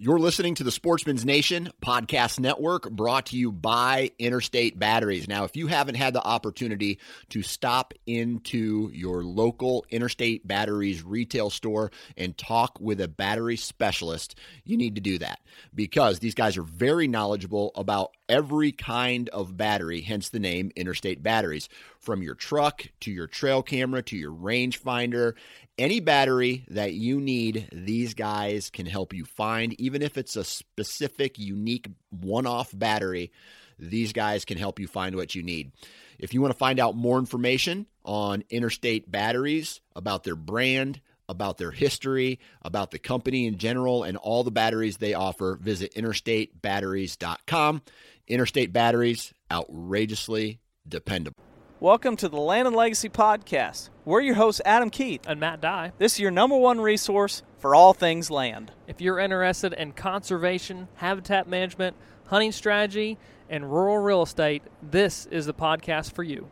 You're listening to the Sportsman's Nation Podcast Network brought to you by Interstate Batteries. Now, if you haven't had the opportunity to stop into your local Interstate Batteries retail store and talk with a battery specialist, you need to do that because these guys are very knowledgeable about every kind of battery, hence the name Interstate Batteries. From your truck to your trail camera to your rangefinder, any battery that you need, these guys can help you find. Even if it's a specific, unique, one off battery, these guys can help you find what you need. If you want to find out more information on Interstate Batteries, about their brand, about their history, about the company in general, and all the batteries they offer, visit interstatebatteries.com. Interstate Batteries, outrageously dependable. Welcome to the Land and Legacy Podcast. We're your hosts, Adam Keith. and Matt Dye. This is your number one resource for all things land. If you're interested in conservation, habitat management, hunting strategy, and rural real estate, this is the podcast for you.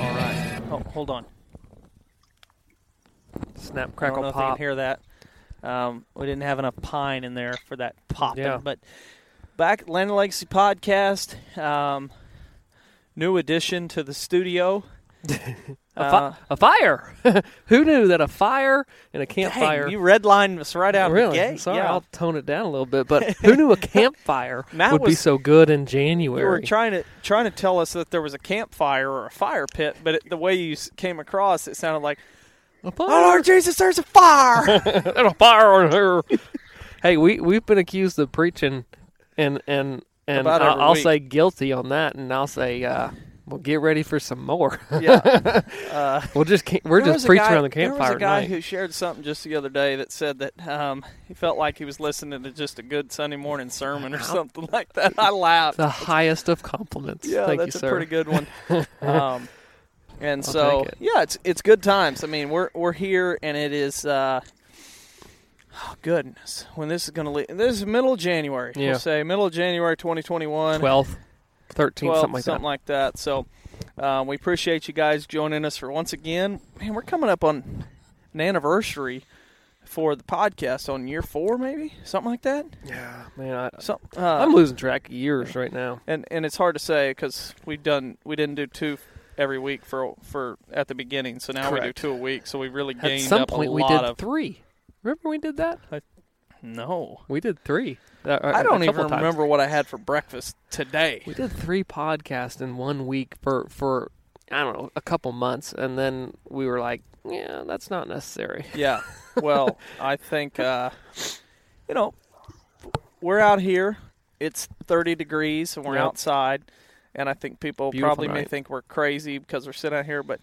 All right. Oh, hold on. Snap, I don't know crackle, if you can pop. hear that. Um, we didn't have enough pine in there for that popping. Yeah. But back Land and Legacy Podcast, um, new addition to the studio. A, fi- a fire. Who knew that a fire and a campfire? Dang, you redlined us right out really? the gate. Sorry, yeah. I'll tone it down a little bit. But who knew a campfire would be so good in January? You were trying to trying to tell us that there was a campfire or a fire pit, but it, the way you came across, it sounded like, a "Oh. Lord Jesus, there's a fire!" There's a fire on her. hey, we we've been accused of preaching, and and and About I'll, every I'll week. say guilty on that, and I'll say, uh, well, get ready for some more. yeah. Uh, we'll just we're there just a preaching guy- around the campfire There was a guy tonight. who shared something just the other day that said that um, he felt like he was listening to just a good Sunday morning sermon or something like that. I laughed. the highest of compliments. yeah, Thank that's you, a sir. pretty good one. um, and I'll so it. yeah, it's it's good times. I mean, we're we're here, and it is. Uh, oh goodness, when this is going to leave? This is middle of January. Yeah. We'll say middle of January, 2021. 12th, 13th, 12, something like that. something that. like that. So um, we appreciate you guys joining us for once again. Man, we're coming up on an anniversary for the podcast on year four, maybe something like that. yeah, man, I, Some, uh, I'm losing track of years right now. and and it's hard to say because we've done we didn't do two every week for for at the beginning, so now we do two a week. So we really gained At some up point, we did of three. Remember we did that? I, no. We did three. Uh, I a don't even times. remember what I had for breakfast today. We did three podcasts in one week for for I don't know a couple months, and then we were like, yeah, that's not necessary. Yeah. Well, I think uh, you know we're out here. It's 30 degrees and we're Yep. outside, and I think people Beautiful probably may think we're crazy because we're sitting out here. But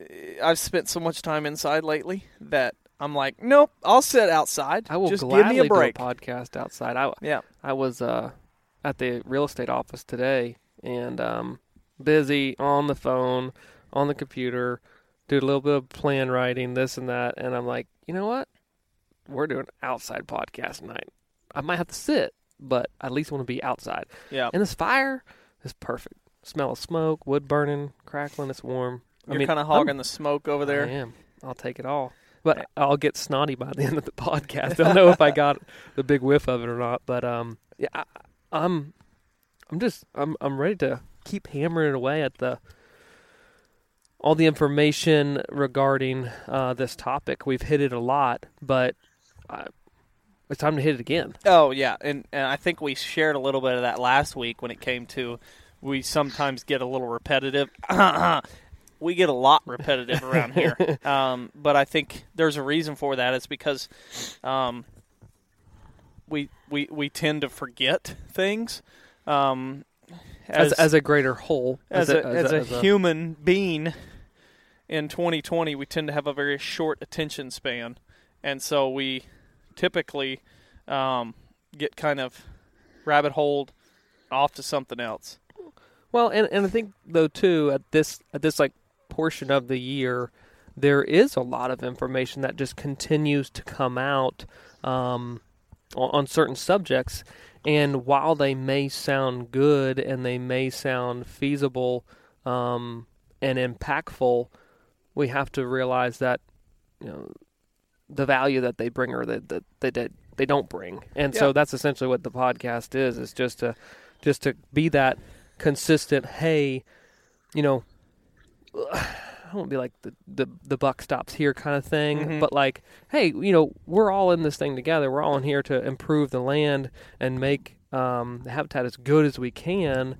uh, I've spent so much time inside lately that I'm like, nope, I'll sit outside. I will Just give gladly me a break. do a podcast outside. I yeah. I was uh, at the real estate office today and um, busy on the phone, on the computer, did a little bit of plan writing, this and that, and I'm like, you know what? We're doing outside podcast night. I might have to sit, but I at least want to be outside. Yeah. And this fire is perfect. Smell of smoke, wood burning, crackling. It's warm. You're I mean, kind of I'm- hogging the smoke over there. I am. I'll take it all. But I'll get snotty by the end of the podcast. I'll know if I got the big whiff of it or not. But um, yeah, I, I'm, I'm just, I'm, I'm ready to keep hammering away at the all the information regarding uh, this topic. We've hit it a lot, but uh, it's time to hit it again. Oh yeah, and, and I think we shared a little bit of that last week when it came to we sometimes get a little repetitive. we get a lot repetitive around here, um, but I think there's a reason for that. It's because um, we we we tend to forget things. Um, As, as, a greater whole, as a, as a, as a- human being in 2020 we tend to have a very short attention span and so we typically um, get kind of rabbit holed off to something else. Well, and and I think though too at this at this like portion of the year, there is a lot of information that just continues to come out um, on, on certain subjects, and while they may sound good and they may sound feasible um, and impactful, we have to realize that you know the value that they bring or that, that they did they don't bring. And so that's essentially what the podcast is, is just to just to be that consistent, hey, you know, I won't be like the, the the buck stops here kind of thing, Mhm. but like, hey, you know, we're all in this thing together. We're all in here to improve the land and make um, the habitat as good as we can.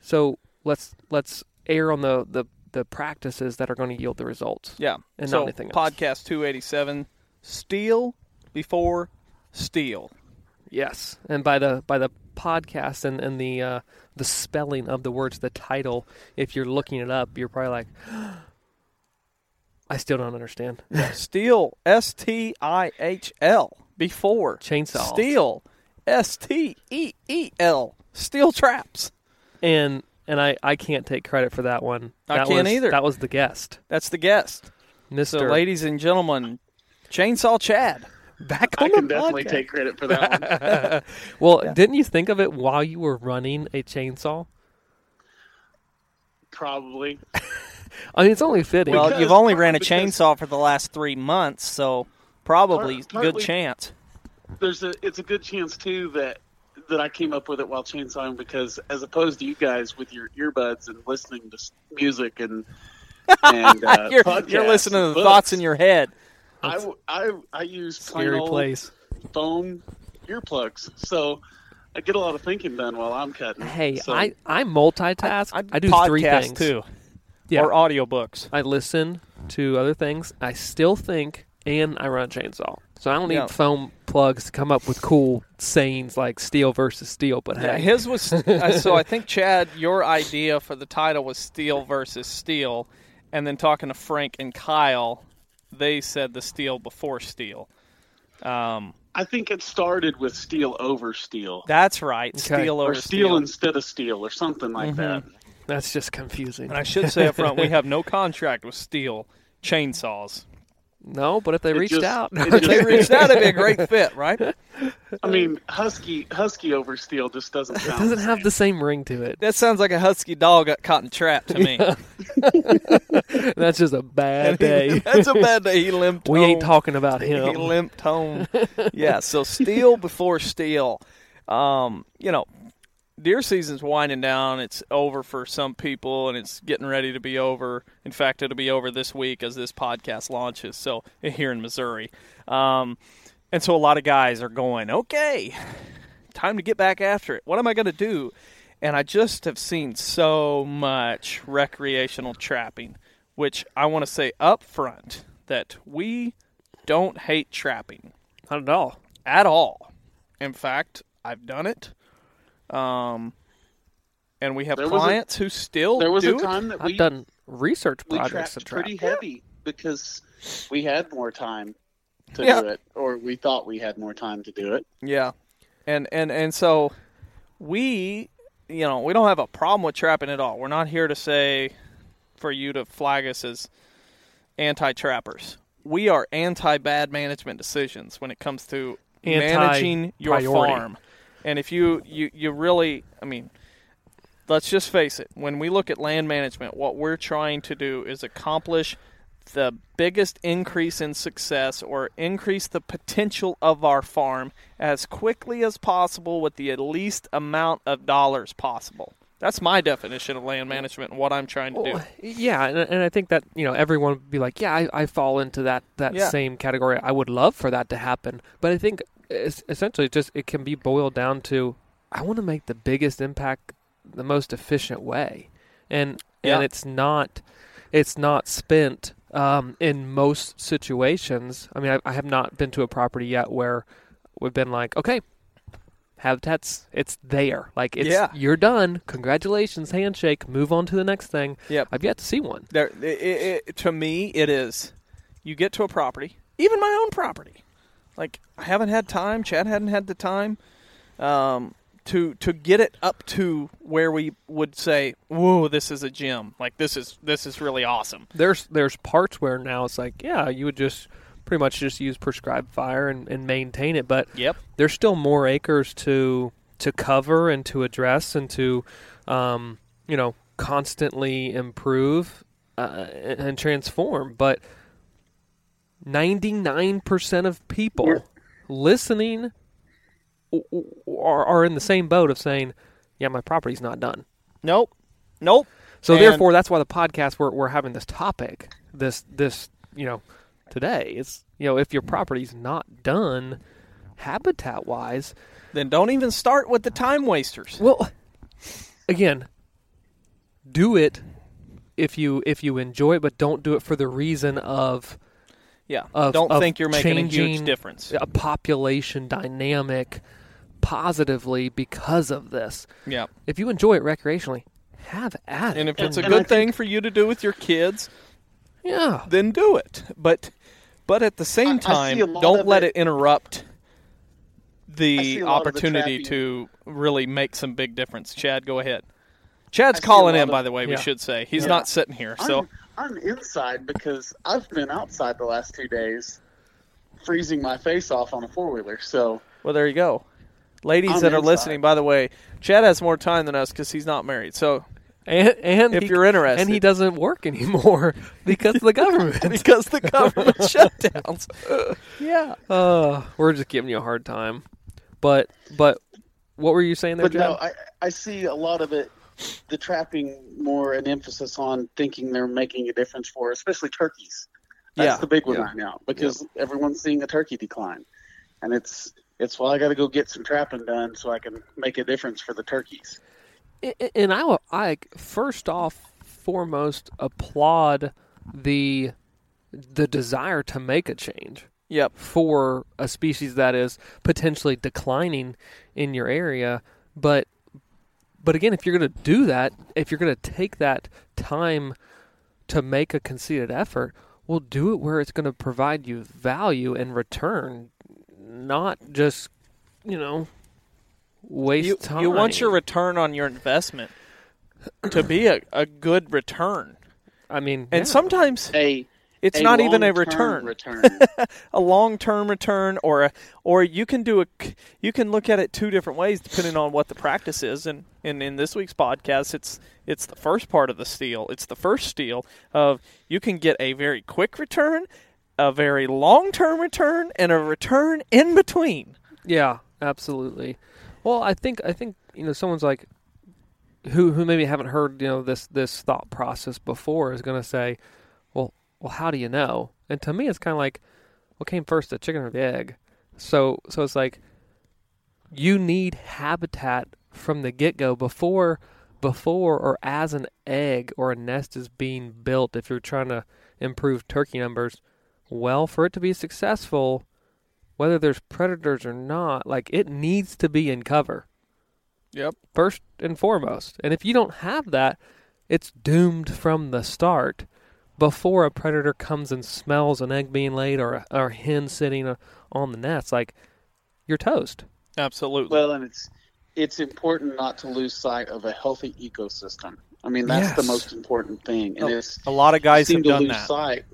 So let's let's err on the the, the practices that are going to yield the results. Yeah. And so not anything else. podcast 287, steal before steal. Yes, and by the by the podcast and and the uh, the spelling of the words, the title. If you're looking it up, you're probably like, I still don't understand. Stihl, S T I H L, before. Chainsaw. Steel, S T E E L, steel traps. And and I I can't take credit for that one. I can't was, either. That was the guest, That's the guest. Mister. So, ladies and gentlemen, Chainsaw Chad. back on I can the definitely podcast. take credit for that one. Well, Yeah. didn't you think of it while you were running a chainsaw? Probably. I mean, it's only fitting. Well, Because- you've only ran a chainsaw for the last three months, so probably Part- good chance. There's a it's a good chance too that that I came up with it while chainsawing because as opposed to you guys with your earbuds and listening to music and and uh, you're, podcasts you're listening to and the thoughts in your head. I, w- I I use plain scary old place. phone earplugs, so I get a lot of thinking done while I'm cutting. Hey, So- I I multitask. I, do three things too, Yeah. or audiobooks. I listen to other things. I still think, and I run a chainsaw. So I don't need Yeah. foam plugs to come up with cool sayings like steel versus steel. But Yeah, hey, his was so. I think Chad, your idea for the title was Steel versus Steel, and then talking to Frank and Kyle, they said the Stihl before Steel. Um, I think it started with steel over steel. that's right, Okay. Steel over or steel, Steel. instead of steel, or something like that. that's just confusing. and I should say up front, we have no contract with Steel chainsaws. No, but if they It reached just- out, it If they just- reached out, it'd be a great fit, right? I mean, husky husky over Stihl just doesn't it doesn't the have same. the same ring to it. That sounds like a husky dog got caught in trap to me. That's just a bad day. That's a bad day. He limped. we ain't talking about him. he limped home. yeah, so steel before steel. Um, you know, deer season's winding down. It's over for some people, and it's getting ready to be over. In fact, it'll be over this week as this podcast launches. So here in Missouri, um, and so a lot of guys are going, okay, time to get back after it. What am I going to do? And I just have seen so much recreational trapping, which I want to say up front that we don't hate trapping Not at all. at all. In fact, I've done it. Um, and we have There was a- clients who still There was do a it. time that I've we done research projects to trapped trap. pretty heavy because we had more time to Yeah. do it, or we thought we had more time to do it. Yeah, and and and so we, you know, we don't have a problem with trapping at all. We're not here to say for you to flag us as anti-trappers. We are anti-bad management decisions when it comes to managing your Anti-priority. farm. And if you, you you really, I mean, let's just face it. When we look at land management, what we're trying to do is accomplish the biggest increase in success or increase the potential of our farm as quickly as possible with the least amount of dollars possible. That's my definition of land management and what I'm trying to do. Yeah, and, and I think that you know everyone would be like, yeah, I, I fall into that that Yeah. same category. I would love for that to happen, but I think essentially it just it can be boiled down to I want to make the biggest impact the most efficient way, and Yeah. and it's not it's not spent um, in most situations. I mean, I, I have not been to a property yet where we've been like, okay. Habitats, it's there. Like it's Yeah. you're done. Congratulations, handshake. Move on to the next thing. Yep. I've yet to see one. There, it, it- to me, it is. You get to a property, even my own property. Like I haven't had time. Chad hadn't had the time um, to to get it up to where we would say, "Whoa, this is a gym! Like this is this is really awesome." There's there's parts where now it's like, yeah, you would just pretty much just use prescribed fire and, and maintain it, but Yep. there's still more acres to to cover and to address and to um, you know constantly improve uh, and, and transform. But 99% of people Yeah. listening are, are in the same boat of saying, "Yeah, my property's not done." Nope. Nope. So And- therefore, that's why the podcast we're we're having this topic, this this you know today. It's you know if your property's not done, habitat wise, Then don't even start with the time wasters. well, again, do it if you if you enjoy it, but don't do it for the reason of Yeah. Of- don't of think you're making a huge difference. a population dynamic positively because of this. Yeah. If you enjoy it recreationally, have at it. And if it's a And I good thing for you to do with your kids, yeah, then do it. But but at the same I time, a lot don't let it- it interrupt the a lot of the opportunity to really make some big difference. Chad, go ahead. Chad's I see a calling lot in, of- by the way. We should say he's Yeah. not sitting here. So I'm, I'm inside because I've been outside the last two days, freezing my face off on a four wheeler. So well, there you go. Ladies I'm that are inside. listening, by the way, Chad has more time than us because he's not married. So and and if he- you're interested, and he doesn't work anymore because of the government. because the government shutdowns. yeah. Uh, we're just giving you a hard time. But but what were you saying there, but Chad? no, I, I see a lot of it, the trapping more an emphasis on thinking they're making a difference for, especially turkeys. That's Yeah, the big one yeah. right now because everyone's seeing a turkey decline, and it's it's well I got to go get some trapping done so I can make a difference for the turkeys. I- I- and I, will- I first off foremost applaud the the desire to make a change Yep. for a species that is potentially declining in your area but but again if you're going to do that if you're going to take that time to make a conceited effort well do it where it's going to provide you value and return not just you know waste You, time you want your return on your investment to be a, a good return. i mean And yeah. sometimes A it's a not even a return. Return. a long-term return or a, or you can do a you can look at it two different ways depending on what the practice is and, and in this week's podcast it's it's the first part of the steal it's the first steal of you can get a very quick return a very long-term return and a return in between Yeah, absolutely. Well, I think I think you know someone's like who who maybe haven't heard you know this this thought process before is going to say, well, well, how do you know? And to me, it's kind of like, what came first, the chicken or the egg? So so it's like you need habitat from the get go before before or as an egg or a nest is being built. If you're trying to improve turkey numbers, well, for it to be successful whether there's predators or not, like it needs to be in cover yep first and foremost. And if you don't have that, it's doomed from the start before a predator comes and smells an egg being laid or a, or a hen sitting uh, on the nest. Like you're toast. absolutely Well, and it's it's important not to lose sight of a healthy ecosystem. I mean, that's the most important thing. And it's a lot of guys seem to done lose that sight.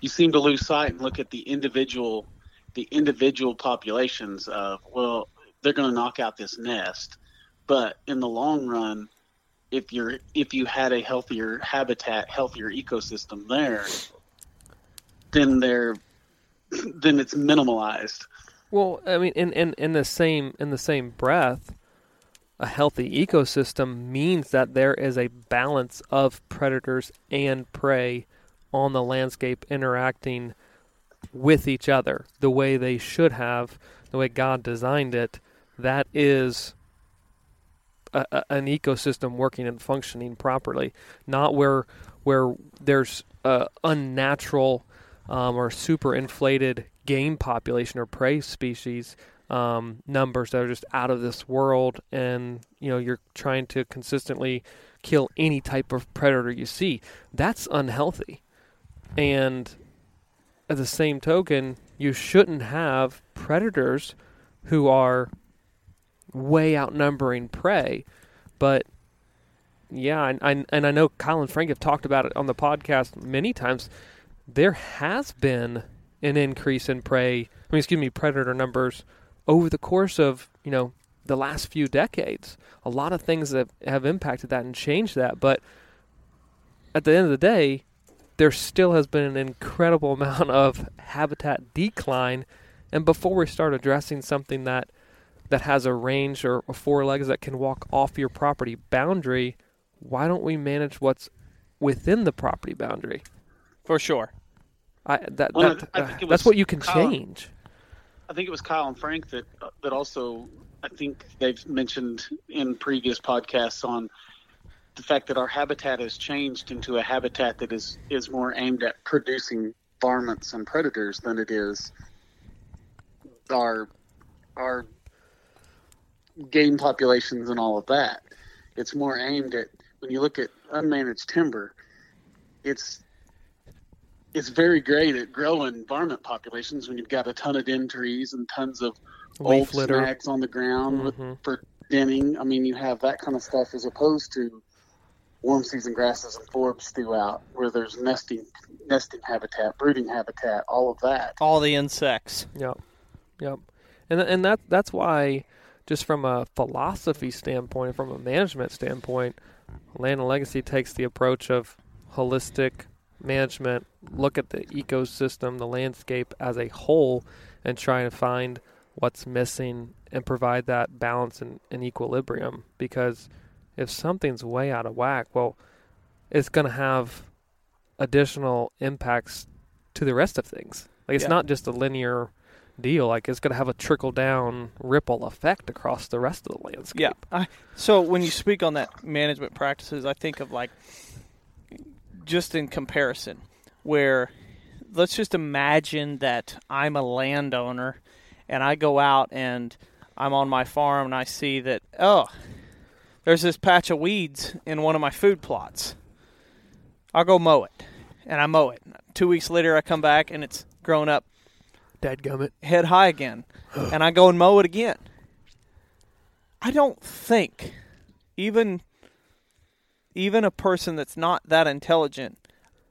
You seem to lose sight and look at the individual, the individual populations of well, they're going to knock out this nest, but in the long run, if you're if you had a healthier habitat, healthier ecosystem there, then they're then it's minimalized. Well, I mean, in, in, in the same in the same breath, a healthy ecosystem means that there is a balance of predators and prey on the landscape interacting with each other the way they should have, the way God designed it. That is a, a, an ecosystem working and functioning properly, not where where there's uh, unnatural um, or super inflated game population or prey species um, numbers that are just out of this world, and you know you're trying to consistently kill any type of predator you see. That's unhealthy, and at the same token, you shouldn't have predators who are way outnumbering prey. But yeah, and, and, I know Kyle and Frank have talked about it on the podcast many times. There has been an increase in prey, I mean, excuse me, predator numbers over the course of, you know, the last few decades. A lot of things that have impacted that and changed that. But at the end of the day, there still has been an incredible amount of habitat decline. And before we start addressing something that that has a range or, four legs that can walk off your property boundary, why don't we manage what's within the property boundary? For sure. I, that, Well, that I think it that's what you can Kyle- change. I think it was Kyle and Frank that that also I think they've mentioned in previous podcasts on the fact that our habitat has changed into a habitat that is is more aimed at producing varmints and predators than it is our our game populations and all of that. It's more aimed at when you look at unmanaged timber, it's it's very great at growing varmint populations when you've got a ton of den trees and tons of old Leaf litter. snags on the ground with, Mhm. for denning. I mean, you have that kind of stuff as opposed to warm season grasses and forbs throughout, where there's nesting, nesting habitat, brooding habitat, all of that. All the insects. Yep, yep, and th- and that that's why, just from a philosophy standpoint, from a management standpoint, Land and Legacy takes the approach of holistic management. Look at the ecosystem, the landscape as a whole, and try and find what's missing and provide that balance and, and equilibrium. Because if something's way out of whack, well, it's going to have additional impacts to the rest of things. Like it's Yeah. not just a linear deal. Like it's going to have a trickle down ripple effect across the rest of the landscape. Yeah. I, so when you speak on that management practices, I think of like just in comparison, where let's just imagine that I'm a landowner and I go out and I'm on my farm and I see that, oh, there's this patch of weeds in one of my food plots. I'll go mow it. And I mow it. Two weeks later, I come back and it's grown up Dead Dadgummit. head high again, and I go and mow it again. I don't think even even a person that's not that intelligent,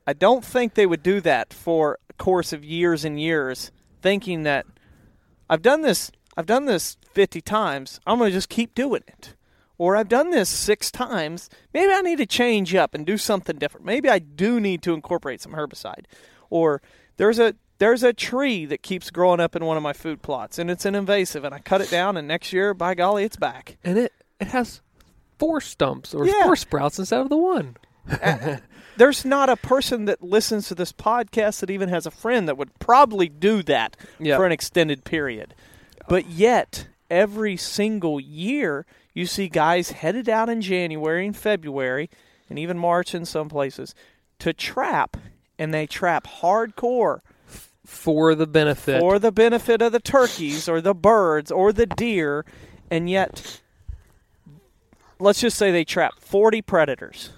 I don't think they would do that for a course of years and years, thinking that I've done this I've done this 50 times, I'm going to just keep doing it. Or I've done this 6 times, maybe I need to change up and do something different. Maybe I do need to incorporate some herbicide. Or there's a there's a tree that keeps growing up in one of my food plots and it's an invasive and I cut it down and next year by golly it's back. And it it has four stumps or Yeah. four sprouts instead of the one. There's not a person that listens to this podcast that even has a friend that would probably do that Yeah. for an extended period. But yet, every single year, you see guys headed out in January and February, and even March in some places, to trap, and they trap hardcore For the benefit. for the benefit of the turkeys or the birds or the deer, and yet, let's just say they trap 40 predators.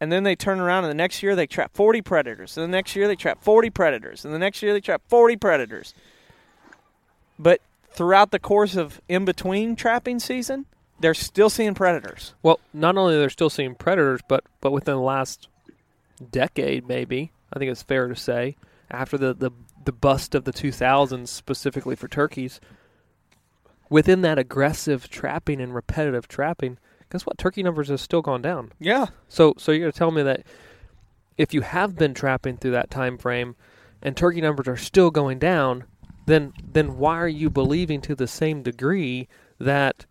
And then they turn around and the next year they trap 40 predators. And the next year they trap 40 predators. And the next year they trap 40 predators. But throughout the course of in between trapping season, they're still seeing predators. well, not only they're still seeing predators, but but within the last decade, maybe I think it's fair to say, after the the, the bust of the 2000s, specifically for turkeys, within that aggressive trapping and repetitive trapping, guess what? Turkey numbers have still gone down. Yeah. So so you're gonna tell me that if you have been trapping through that time frame and turkey numbers are still going down, then then why are you believing to the same degree that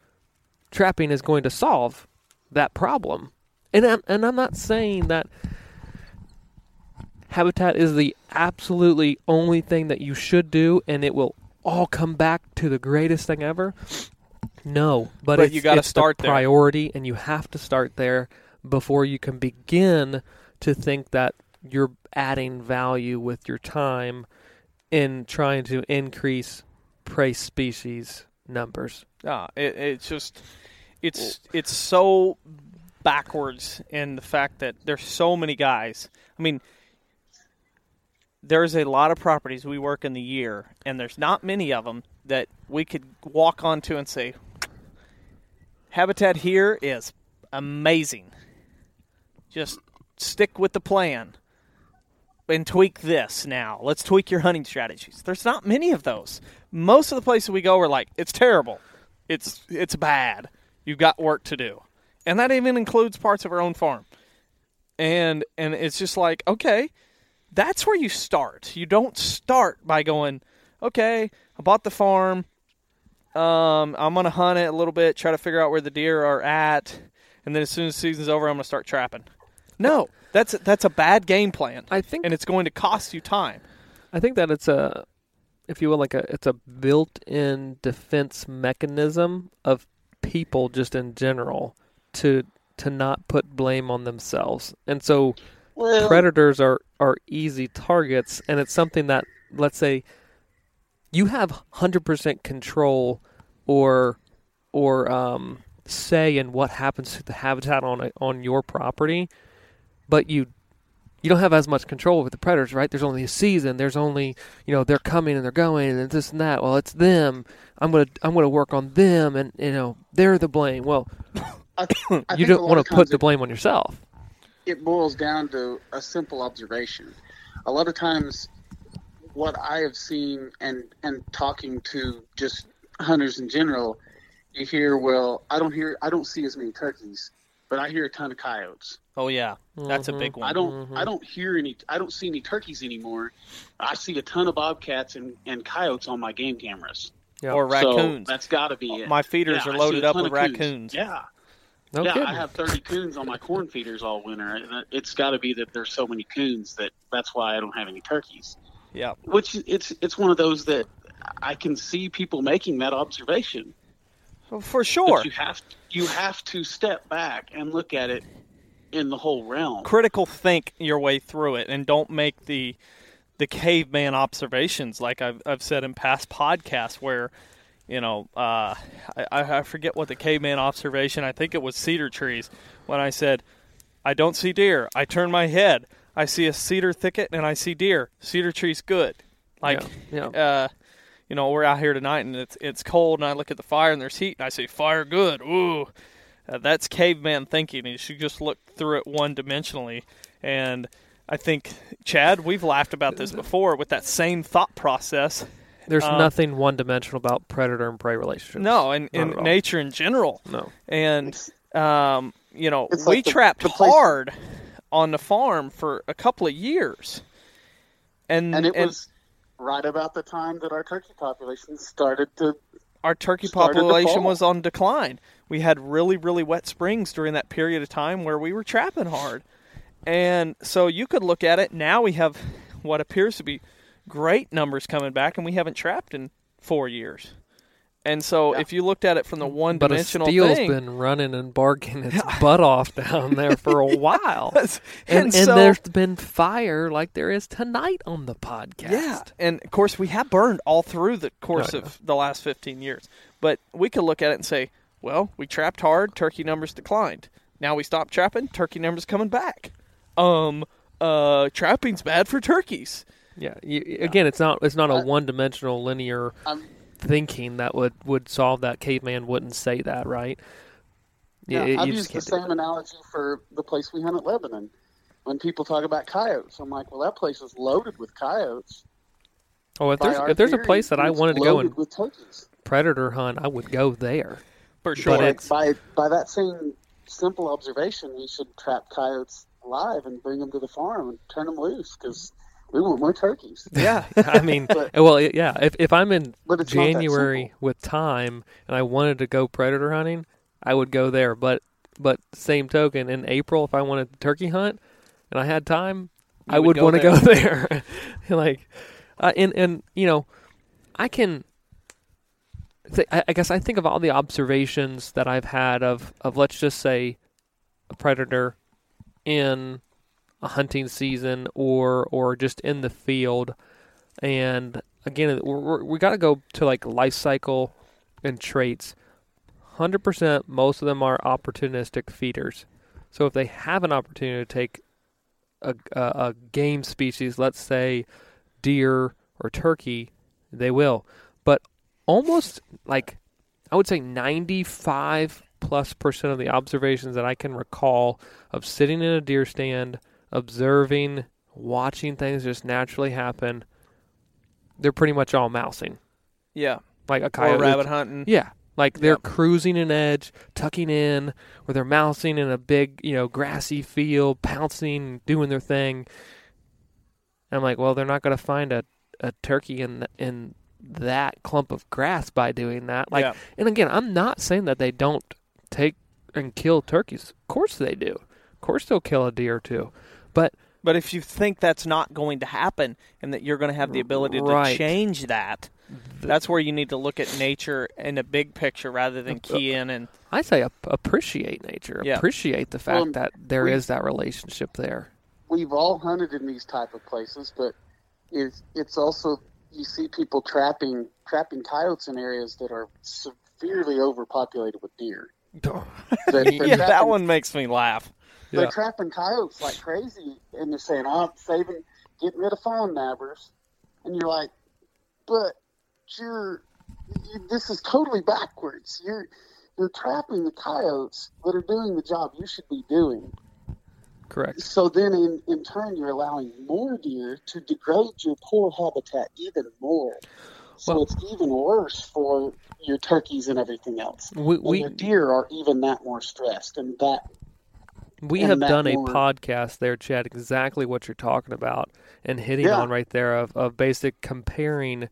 trapping is going to solve that problem? And I'm, and I'm not saying that habitat is the absolutely only thing that you should do and it will all come back to the greatest thing ever. No, but, But it's, you it's the start there. priority, and you have to start there before you can begin to think that you're adding value with your time in trying to increase prey species numbers. Ah, it, it's just it's it's so backwards in the fact that there's so many guys. I mean, there's a lot of properties we work in the year, and there's not many of them that we could walk onto and say, habitat here is amazing. Just stick with the plan and tweak this now. Let's tweak your hunting strategies. There's not many of those. Most of the places we go are like, it's terrible. It's it's bad. You've got work to do. And that even includes parts of our own farm. And and it's just like, okay, that's where you start. You don't start by going, okay, I bought the farm. Um, I'm gonna hunt it a little bit, try to figure out where the deer are at, and then as soon as the season's over, I'm gonna start trapping. No, that's that's a bad game plan. I think and it's going to cost you time. I think that it's a, if you will, like a it's a built-in defense mechanism of people just in general to to not put blame on themselves, and so Well, predators are are easy targets, and it's something that let's say you have hundred percent control or or um, say in what happens to the habitat on a, on your property, but you you don't have as much control with the predators, right? There's only a season. There's only you know they're coming and they're going and this and that. Well, it's them. I'm gonna I'm gonna work on them, and you know they're the blame. Well, I, I you don't want to put the blame on yourself. It boils down to a simple observation. A lot of times, what I have seen and and talking to just hunters in general, you hear, well, I don't hear, I don't see as many turkeys, but I hear a ton of coyotes. Oh yeah, that's a Mhm. big one. I don't, Mhm. I don't hear any, I don't see any turkeys anymore. I see a ton of bobcats and, and coyotes on my game cameras. Yeah. Or So raccoons. that's got to be it. My feeders Yeah, are loaded up with of coons. raccoons. Yeah, No yeah, kidding. I have 30 coons on my corn feeders all winter. It's got to be that there's so many coons that that's why I don't have any turkeys. Yeah. Which it's it's one of those that I can see people making that observation. Well, for But sure. you have you have to step back and look at it in the whole realm. Critical think your way through it, and don't make the the caveman observations like I've I've said in past podcasts where. You know, uh, I, I forget what the caveman observation. I think it was cedar trees. When I said, "I don't see deer," I turn my head. I see a cedar thicket and I see deer. Cedar tree's good. Like, yeah. uh, you know, we're out here tonight and it's it's cold, and I look at the fire and there's heat, and I say, "Fire good." Ooh, uh, that's caveman thinking. You should just look through it one dimensionally. And I think Chad, we've laughed about this before with that same thought process. There's Uh, nothing one dimensional about predator and prey relationships. No, and in nature in general. No. And um, you know, It's we like the- trapped the place- hard on the farm for a couple of years. And and it was right about the time that our turkey population started to our turkey population was on decline. We had really, really wet springs during that period of time where we were trapping hard. And so you could look at it. Now we have what appears to be great numbers coming back, and we haven't trapped in four years. And so Yeah. if you looked at it from the one But a dimensional steel's thing, been running and barking its butt off down there for a while. and, And, and so, there's been fire like there is tonight on the podcast. Yeah, and of course we have burned all through the course Oh, yeah. of the last 15 years. But we could look at it and say, well, we trapped hard, turkey numbers declined. Now we stopped trapping, turkey numbers coming back. Um, uh, trapping's bad for turkeys. Yeah. You, again, it's not it's not a uh, I- one dimensional linear I'm, thinking that would would solve that. Caveman wouldn't say that, right? Yeah, you I've used the can't do it. same analogy for the place we hunt at Lebanon. When people talk about coyotes, I'm like, well, that place is loaded with coyotes. Oh, if By there's if there's a place that I wanted to go and predator hunt, I would go there. For sure. it's- by by that same simple observation, we should trap coyotes alive and bring them to the farm and turn them loose because we want more turkeys. yeah. I mean, But- well, yeah. If if I'm in But it's not that January with time and I wanted to go predator hunting, I would go there. But but same token, in April, if I wanted to turkey hunt and I had time, You I would would want to go there. like, uh, and and you know, I can. Th- I I guess I think of all the observations that I've had of of let's just say a predator in a hunting season or or just in the field, and again we're, we're, we got to go to like life cycle and traits. Hundred percent, most of them are opportunistic feeders. So if they have an opportunity to take a, a, a game species, let's say deer or turkey, they will. But almost like I would say 95 plus percent of the observations that I can recall of sitting in a deer stand, observing, watching things just naturally happen, they're pretty much all mousing. Yeah. Like a Or coyote. rabbit hunting. Yeah. Like they're Yep. cruising an edge, tucking in, or they're mousing in a big, you know, grassy field, pouncing, doing their thing. I'm like, well, they're not going to find a, a turkey in in that clump of grass by doing that. Like, Yeah. and again, I'm not saying that they don't take and kill turkeys. Of course they do. Of course they'll kill a deer or two. But But if you think that's not going to happen and that you're going to have the ability Right. to change that, that's where you need to look at nature in a big picture rather than key in and I say ap- appreciate nature. Yeah. Appreciate the fact Well, that there is we- that relationship there. we've all hunted in these type of places, but it's it's also you see people trapping trapping coyotes in areas that are severely overpopulated with deer. That- they're yeah, that trapping- one makes me laugh. Yeah. They're trapping coyotes like crazy, and they're saying, "Oh, I'm saving, getting rid of fawn nabbers," and you're like, "But you're, you, this is totally backwards. You're, you're trapping the coyotes that are doing the job you should be doing. Correct. So then, in in turn, you're allowing more deer to degrade your poor habitat even more. So Well- it's even worse for your turkeys and everything else. We And we your deer are even that more stressed, and that We have done a podcast there, Chad, exactly what you're talking about and hitting Yeah. on right there of, of basic comparing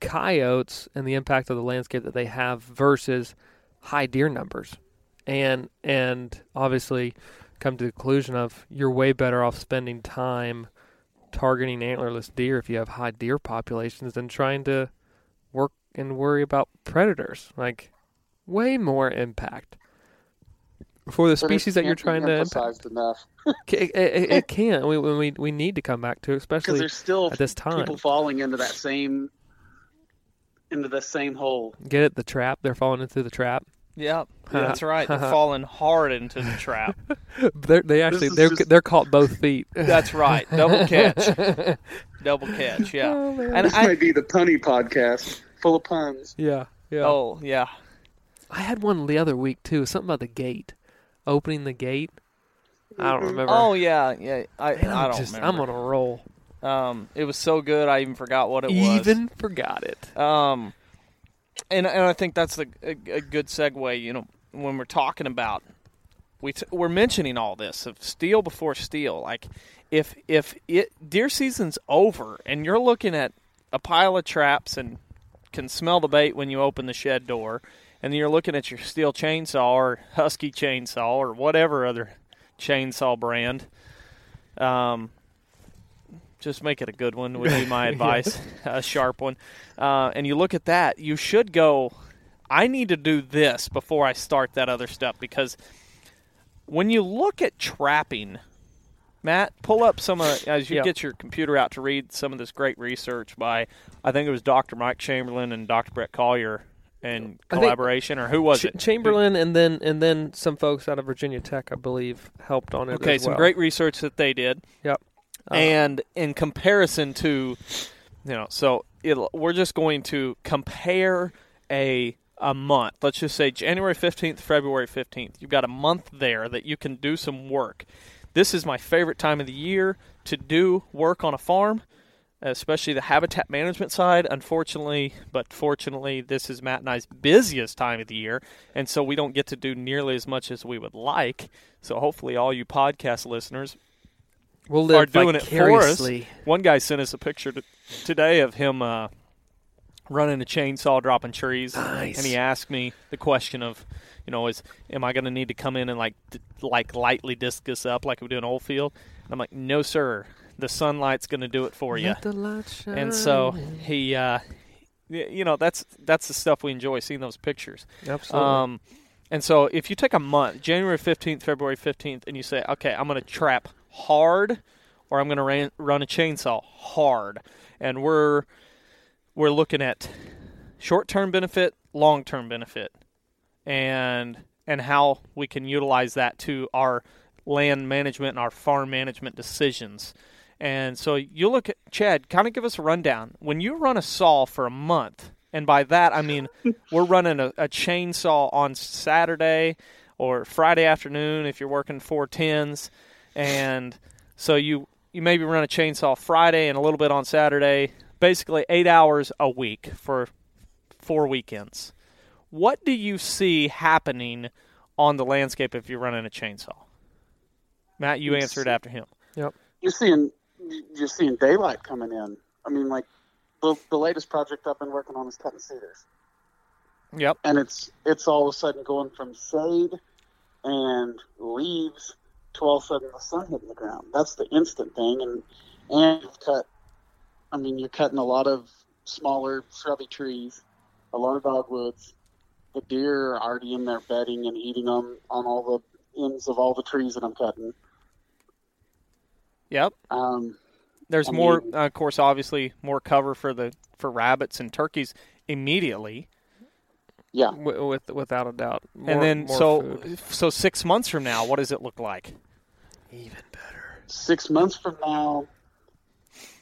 coyotes and the impact of the landscape that they have versus high deer numbers. And and obviously come to the conclusion of you're way better off spending time targeting antlerless deer if you have high deer populations than trying to work and worry about predators. Like way more impact for the but species that you're trying to impact. emphasized enough. It, it, it can. We, we we need to come back to, it, because especially there's still at this time. people falling into that same into the same hole. Get it? The trap. They're falling into the trap. Yeah, that's right. They're falling hard into the trap. They're, they actually they're just- they're caught both feet. That's right. Double catch. Double catch. Yeah. Oh. And This I may be the punny podcast, full of puns. yeah, yeah. oh yeah. I had one the other week too. Something about the gate, opening the gate. I don't remember. Oh yeah. Yeah. I Man, I I'm don't just, remember. I'm on a roll. Um, it was so good I even forgot what it was. Even forgot it. Um, and and I think that's a, a, a good segue. You know, when we're talking about we t- we're mentioning all this of steel before steel. Like if if it deer season's over and you're looking at a pile of traps and can smell the bait when you open the shed door, and you're looking at your Stihl chainsaw or husky chainsaw or whatever other chainsaw brand. Um, just make it a good one would be my advice, a sharp one. Uh, and you look at that, you should go. I need to do this before I start that other stuff because when you look at trapping, Matt, pull up some of as you Yeah. get your computer out to read some of this great research by I think it was Dr. Mike Chamberlain and Dr. Bret Collier think- collaboration, or who was Ch- it? Chamberlain and then and then some folks out of Virginia Tech, I believe, helped on it. Okay, some well. great research that they did. Yep. Uh, and in comparison to you know so it'll, we're just going to compare a a month let's just say january 15th february 15th you've got a month there that you can do some work this is my favorite time of the year to do work on a farm especially the habitat management side unfortunately but fortunately this is matt and i's busiest time of the year and so we don't get to do nearly as much as we would like so hopefully all you podcast listeners we'll are doing it for us. One guy sent us a picture t- today of him uh, running a chainsaw, dropping trees, Nice. and he asked me the question of, you know, is am I going to need to come in and like d- like lightly disc this up like we do in old field? And I'm like, no, sir. The sunlight's going to do it for you. Let the light shine. And so he, uh, you know, that's that's the stuff we enjoy seeing those pictures. absolutely. Um, and so if you take a month, January 15th, February 15th, and you say, okay, I'm going to trap hard or I'm going to ran, run a chainsaw hard. And we're we're looking at short-term benefit, long-term benefit. And and how we can utilize that to our land management and our farm management decisions. And so you look at Chad, kind of give us a rundown. When you run a saw for a month And by that, I mean we're running a, a chainsaw on Saturday or Friday afternoon if you're working four tens, and so you you maybe run a chainsaw Friday and a little bit on Saturday, basically eight hours a week for four weekends. What do you see happening on the landscape if you're running a chainsaw? Matt, you answered after him. Yep. You're seeing you're seeing daylight coming in. I mean, like the, the latest project I've been working on is cutting cedars, Yep. and it's it's all of a sudden going from shade and leaves to all of a sudden the sun hitting the ground. That's the instant thing, and and you've cut. I mean, you're cutting a lot of smaller shrubby trees, a lot of dogwoods. The deer are already in there bedding and eating them on all the ends of all the trees that I'm cutting. Yep. Um, There's I more, mean- uh, of course, obviously more cover for the for rabbits and turkeys immediately, yeah, w- with without a doubt. More, and then more so food. so six months from now, what does it look like? even better. six months from now,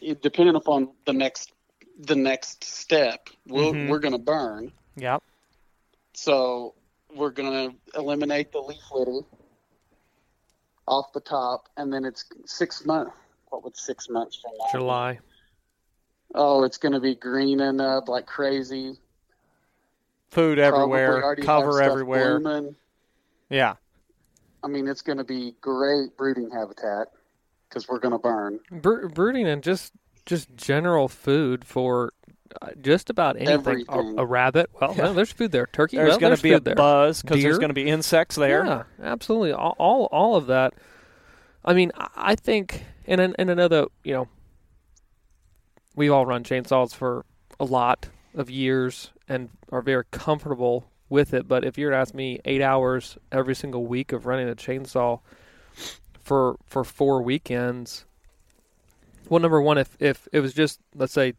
it, depending upon the next the next step, we'll, Mhm. we're going to burn. Yep. So we're going to eliminate the leaf litter off the top, and then it's six months. What would six months from now? July. Oh, it's going to be greening up like crazy. Food everywhere, cover everywhere. blooming. Yeah. I mean, it's going to be great breeding habitat because we're going to burn. Bro- brooding and just just general food for Uh, just about anything. Everything. A, a rabbit. Well, Yeah. there's food there. Turkey. There's well, going to be a there. buzz because there's going to be insects there. Yeah, absolutely. All, all all of that. I mean, I- think, and an- and another, you know, We've all run chainsaws for a lot of years and are very comfortable with it. But if you were to ask me, eight hours every single week of running a chainsaw for for four weekends. Well, number one, if if it was just let's say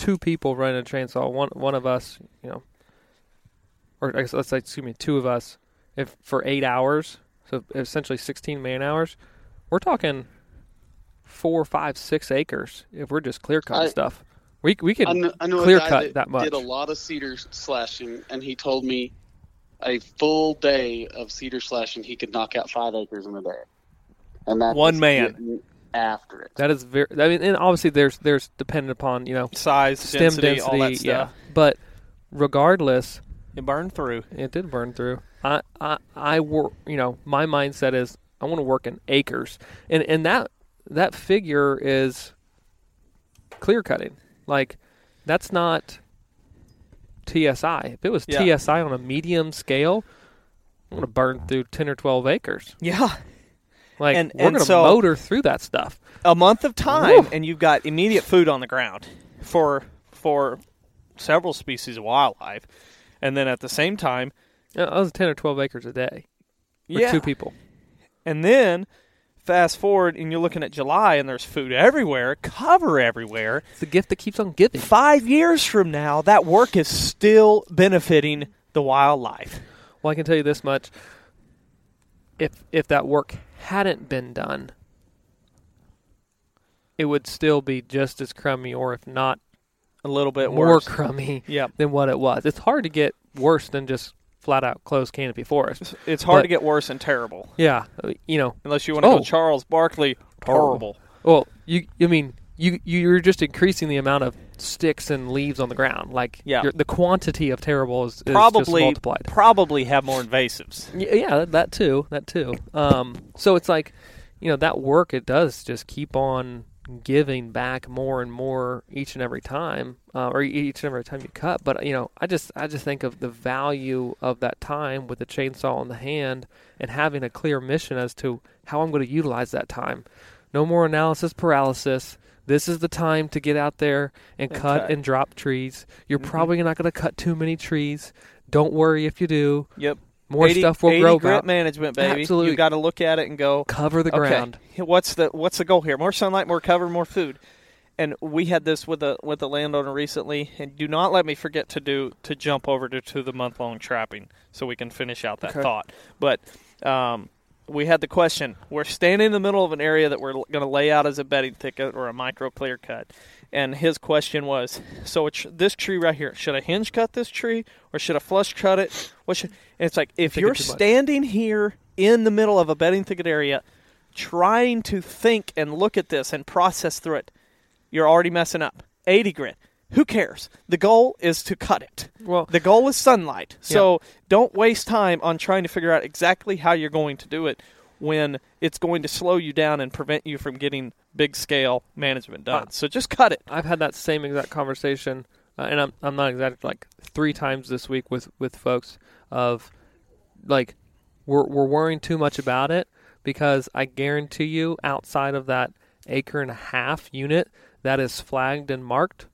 two people running a chainsaw, one one of us, you know, or I guess let's say excuse me, two of us, if for eight hours, so essentially sixteen man hours, we're talking four, five, six acres if we're just clear cutting stuff. We we could I know, I know clear cut that, that much. did a lot of cedar slashing, and he told me a full day of cedar slashing he could knock out five acres in a day, and that's One man. Getting after it. That is very. I mean, and obviously there's there's dependent upon you know Size, stem density, density, all that stuff. yeah. But regardless, It burned through. it did burn through. I I I work. You know, my mindset is I want to work in acres, and and that that figure is clear cutting. Like that's not TSI. If it was Yeah. TSI on a medium scale, I'm gonna burn through ten or twelve acres. Yeah. Like And- we're and gonna so- motor through that stuff. a month of time Woo. and you've got immediate food on the ground for for several species of wildlife and then at the same time Uh, That was ten or twelve acres a day for yeah two people. and then fast forward and you're looking at July and there's food everywhere cover everywhere It's the gift that keeps on giving. 5 years from now that work is still benefiting the wildlife Well, I can tell you this much: if if that work hadn't been done, it would still be just as crummy, or if not a little bit more worse crummy yep than what it was. It's hard to get worse than just flat out closed canopy forest. It's- hard But- to get worse and terrible Yeah, uh, you know. unless you want to Oh. go Charles Barkley Horrible. horrible Well, you I mean you you're just increasing the amount of sticks and leaves on the ground. Like Yeah. the quantity of terrible is, is just probably multiplied. probably have more invasives Yeah, that- that too. That too. Um, so it's like, you know, that work it does just keep on giving back more and more each and every time, uh, or each and every time you cut. But you know, I just I just think of the value of that time with the chainsaw in the hand and having a clear mission as to how I'm going to utilize that time. No more analysis paralysis. This is the time to get out there and, And cut, cut. and drop trees. You're Mhm. probably not going to cut too many trees. Don't worry if you do. yep More 80 stuff will 80 grow grit back. management, baby. Absolutely. You got to look at it and go, Cover the ground. okay, what's the what's the goal here? More sunlight, more cover, more food. And we had this with a with a landowner recently. And do not let me forget to do to jump over to, to the month long trapping so we can finish out that Okay. thought. But um, we had the question: We're standing in the middle of an area that we're going to lay out as a bedding thicket or a micro clear cut, and his question was, "So this tree right here. Should I hinge cut this tree or should I flush cut it? What should?" And it's like if you're standing here in the middle of a bedding thicket area, trying to think and look at this and process through it, you're already messing up. 80 grit. Who cares? The goal is to cut it. Well, The goal is sunlight. So don't waste time on trying to figure out exactly how you're going to do it when it's going to slow you down and prevent you from getting big scale management done. Ah. so just cut it. I've had that same exact conversation, uh, and I'm I'm not exactly like three times this week with with folks of like we're we're worrying too much about it because I guarantee you outside of that acre and a half unit that is flagged and marked.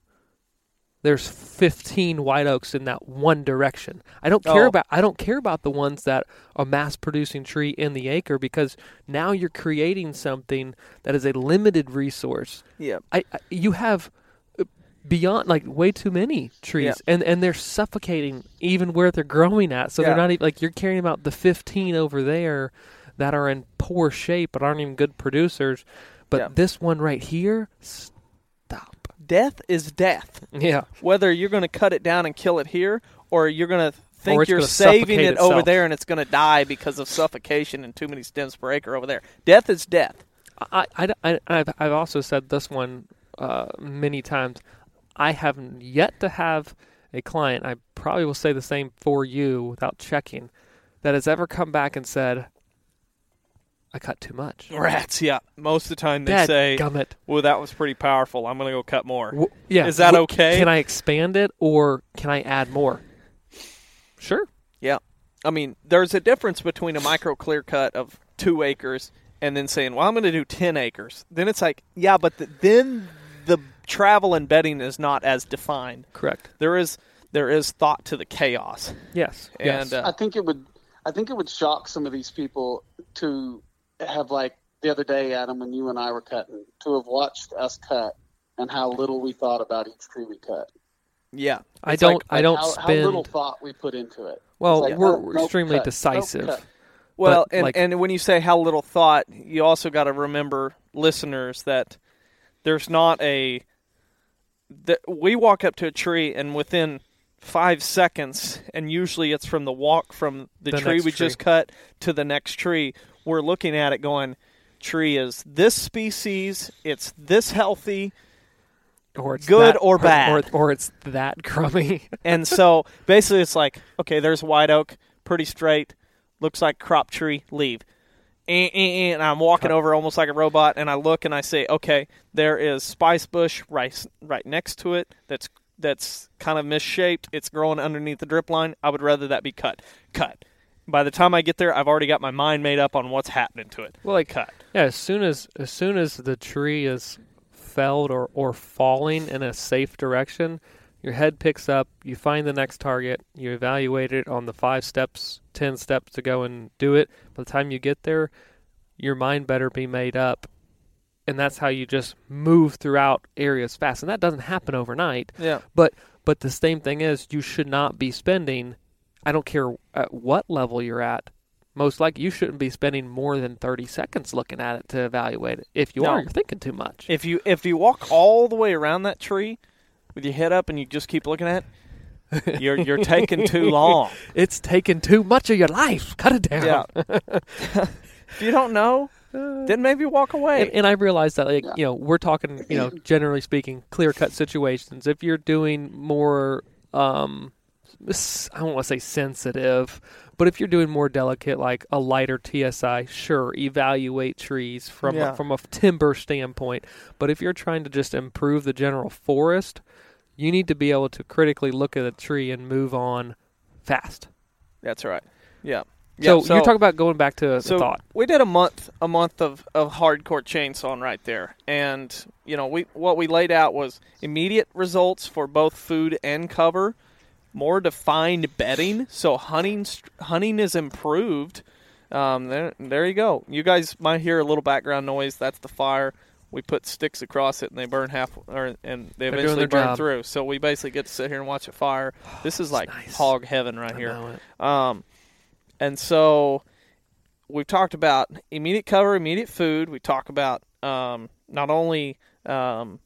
There's 15 white oaks in that one direction. I don't care Oh. about I don't care about the ones that are mass producing tree in the acre because now you're creating something that is a limited resource Yeah. I, I you have uh, beyond like way too many trees Yeah. and and they're suffocating even where they're growing at so Yeah. they're not even like you're caring about the 15 over there that are in poor shape but aren't even good producers but Yeah. this one right here stop Death is death. yeah Whether you're going to cut it down and kill it here or you're going to think you're saving it over there and it's going to die because of suffocation and too many stems per acre over there. Death is death. I, I, I, I've, I've also said this one uh, many times. I have yet to have a client, I probably will say the same for you without checking, that has ever come back and said, I cut too much. Rats, yeah. Most of the time they Dad say, gummit. well, that was pretty powerful. I'm going to go cut more. W- yeah. Is that W- okay? Can I expand it or can I add more? Sure. Yeah. I mean, there's a difference between a micro clear cut of two acres and then saying, well, I'm going to do 10 acres. Then it's like, yeah, but the, then the travel and bedding is not as defined. Correct. There is there is thought to the chaos. Yes. And yes. uh, I think it would. I think it would shock some of these people to have like the other day, Adam, when you and I were cutting, to have watched us cut and how little we thought about each tree we cut. yeah. I don't. like- I don't how, spend. how little thought we put into it. well, like, we're, oh, we're extremely cut, decisive. Well, But, and, like- and when you say how little thought, you also got to remember, listeners, that there's not a. That we walk up to a tree and within five seconds, and usually it's from the walk from the, The tree we tree. just cut to the next tree, we're looking at it going, tree is this species, it's this healthy, or it's Good that- or bad. or, or it's that crummy. and so basically it's like okay there's white oak pretty straight looks like crop tree leave Eh, eh, eh, and i'm walking over almost like a robot and i look and i say okay there is spice bush right right next to it that's that's kind of misshaped. It's growing underneath the drip line. I would rather that be cut. Cut by the time i get there i've already got my mind made up on what's happening to it well, like cut Yeah, as soon as as soon as the tree is felled or, or falling in a safe direction, your head picks up, you find the next target, you evaluate it on the five steps, ten steps to go and do it. By the time you get there, your mind better be made up. And that's how you just move throughout areas fast. And that doesn't happen overnight. yeah But but the same thing is you should not be spending I don't care at what level you're at. Most likely you shouldn't be spending more than 30 seconds looking at it to evaluate it. If you No. are, you're thinking too much. if you if you walk all the way around that tree with your head up and you just keep looking at it you're you're taking too long It's taking too much of your life. Cut it down. Yeah. if you don't know, then maybe walk away. And, and I realize that, like, Yeah. you know, we're talking, you know, generally speaking, clear cut situations. If you're doing more, um, s- I don't want to say sensitive, but if you're doing more delicate, like a lighter TSI, sure, evaluate trees from Yeah. from a timber standpoint. But if you're trying to just improve the general forest, you need to be able to critically look at a tree and move on fast. That's right. Yeah. So, yeah, you're talking about going back to so the thought. we did a month a month of, of hardcore chainsawing right there. And you know, we what we laid out was immediate results for both food and cover, more defined bedding, so hunting hunting is improved. Um, there there you go. You guys might hear a little background noise, that's the fire. We put sticks across it and they burn half or and they They're eventually burn job. through. So we basically get to sit here and watch a fire. This is like nice. hog heaven right I here. Um, and so we've talked about immediate cover, immediate food. We talk about um, not only um,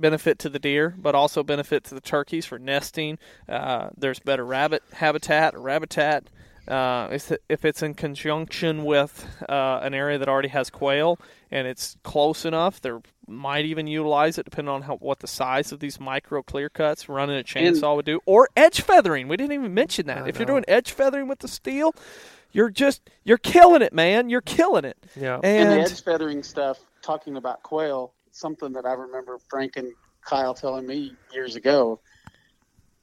benefit to the deer, but also benefit to the turkeys for nesting. Uh, there's better rabbit habitat, rabbitat. Uh, if, if it's in conjunction with uh, an area that already has quail and it's close enough, they might even utilize it depending on how, what the size of these micro clear cuts running a chainsaw And- would do. Or edge feathering. We didn't even mention that. I if you're doing edge feathering with the Stihl, you're just you're killing it, man. You're killing it. Yeah. And, And, the edge feathering stuff, talking about quail, something that I remember Frank and Kyle telling me years ago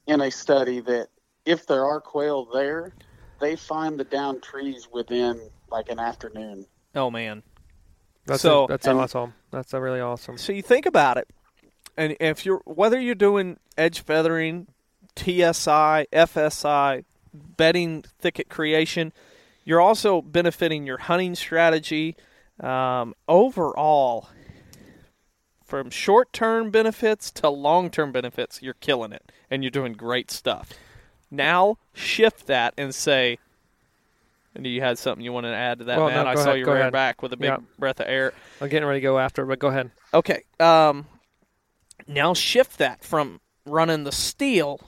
in a study that if there are quail there, they find the down trees within like an afternoon. oh man. That's So- that's and- awesome. That's really awesome. So you think about it, and if you're whether you're doing edge feathering, TSI, FSI, bedding thicket creation, you're also benefiting your hunting strategy. Um, overall, from short-term benefits to long-term benefits, you're killing it, and you're doing great stuff. Now shift that and say. And you had something you wanted to add to that, Well, man? no, I saw ahead, you rear ahead. back with a big Yeah. breath of air. I'm getting ready to go after, but go ahead. Okay. Um, now shift that from running the steel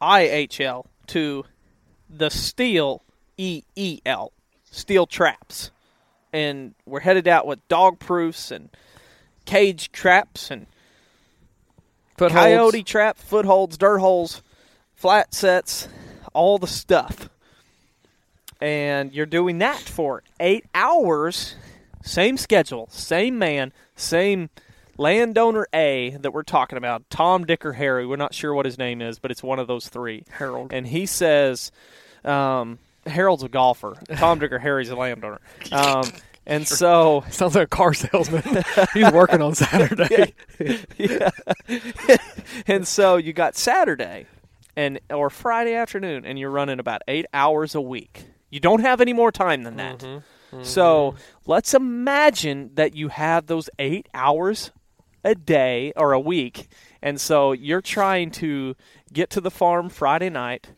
IHL to the steel EEL, steel traps. And we're headed out with dog proofs and cage traps and Footholds. coyote trap, footholds, dirt holes, flat sets, all the stuff. And you're doing that for eight hours, same schedule, same man, same landowner A that we're talking about, Tom, Dick, or Harry. We're not sure what his name is, but it's one of those three. Harold. And he says, um, Harold's a golfer. Tom, Dick, or Harry's a landowner. Um, and so Sounds like a car salesman. He's working on Saturday. yeah. and so you got Saturday and or Friday afternoon and you're running about 8 hours a week. You don't have any more time than that. Mm-hmm. Mm-hmm. So, let's imagine that you have those 8 hours a day or a week. And so you're trying to get to the farm Friday night,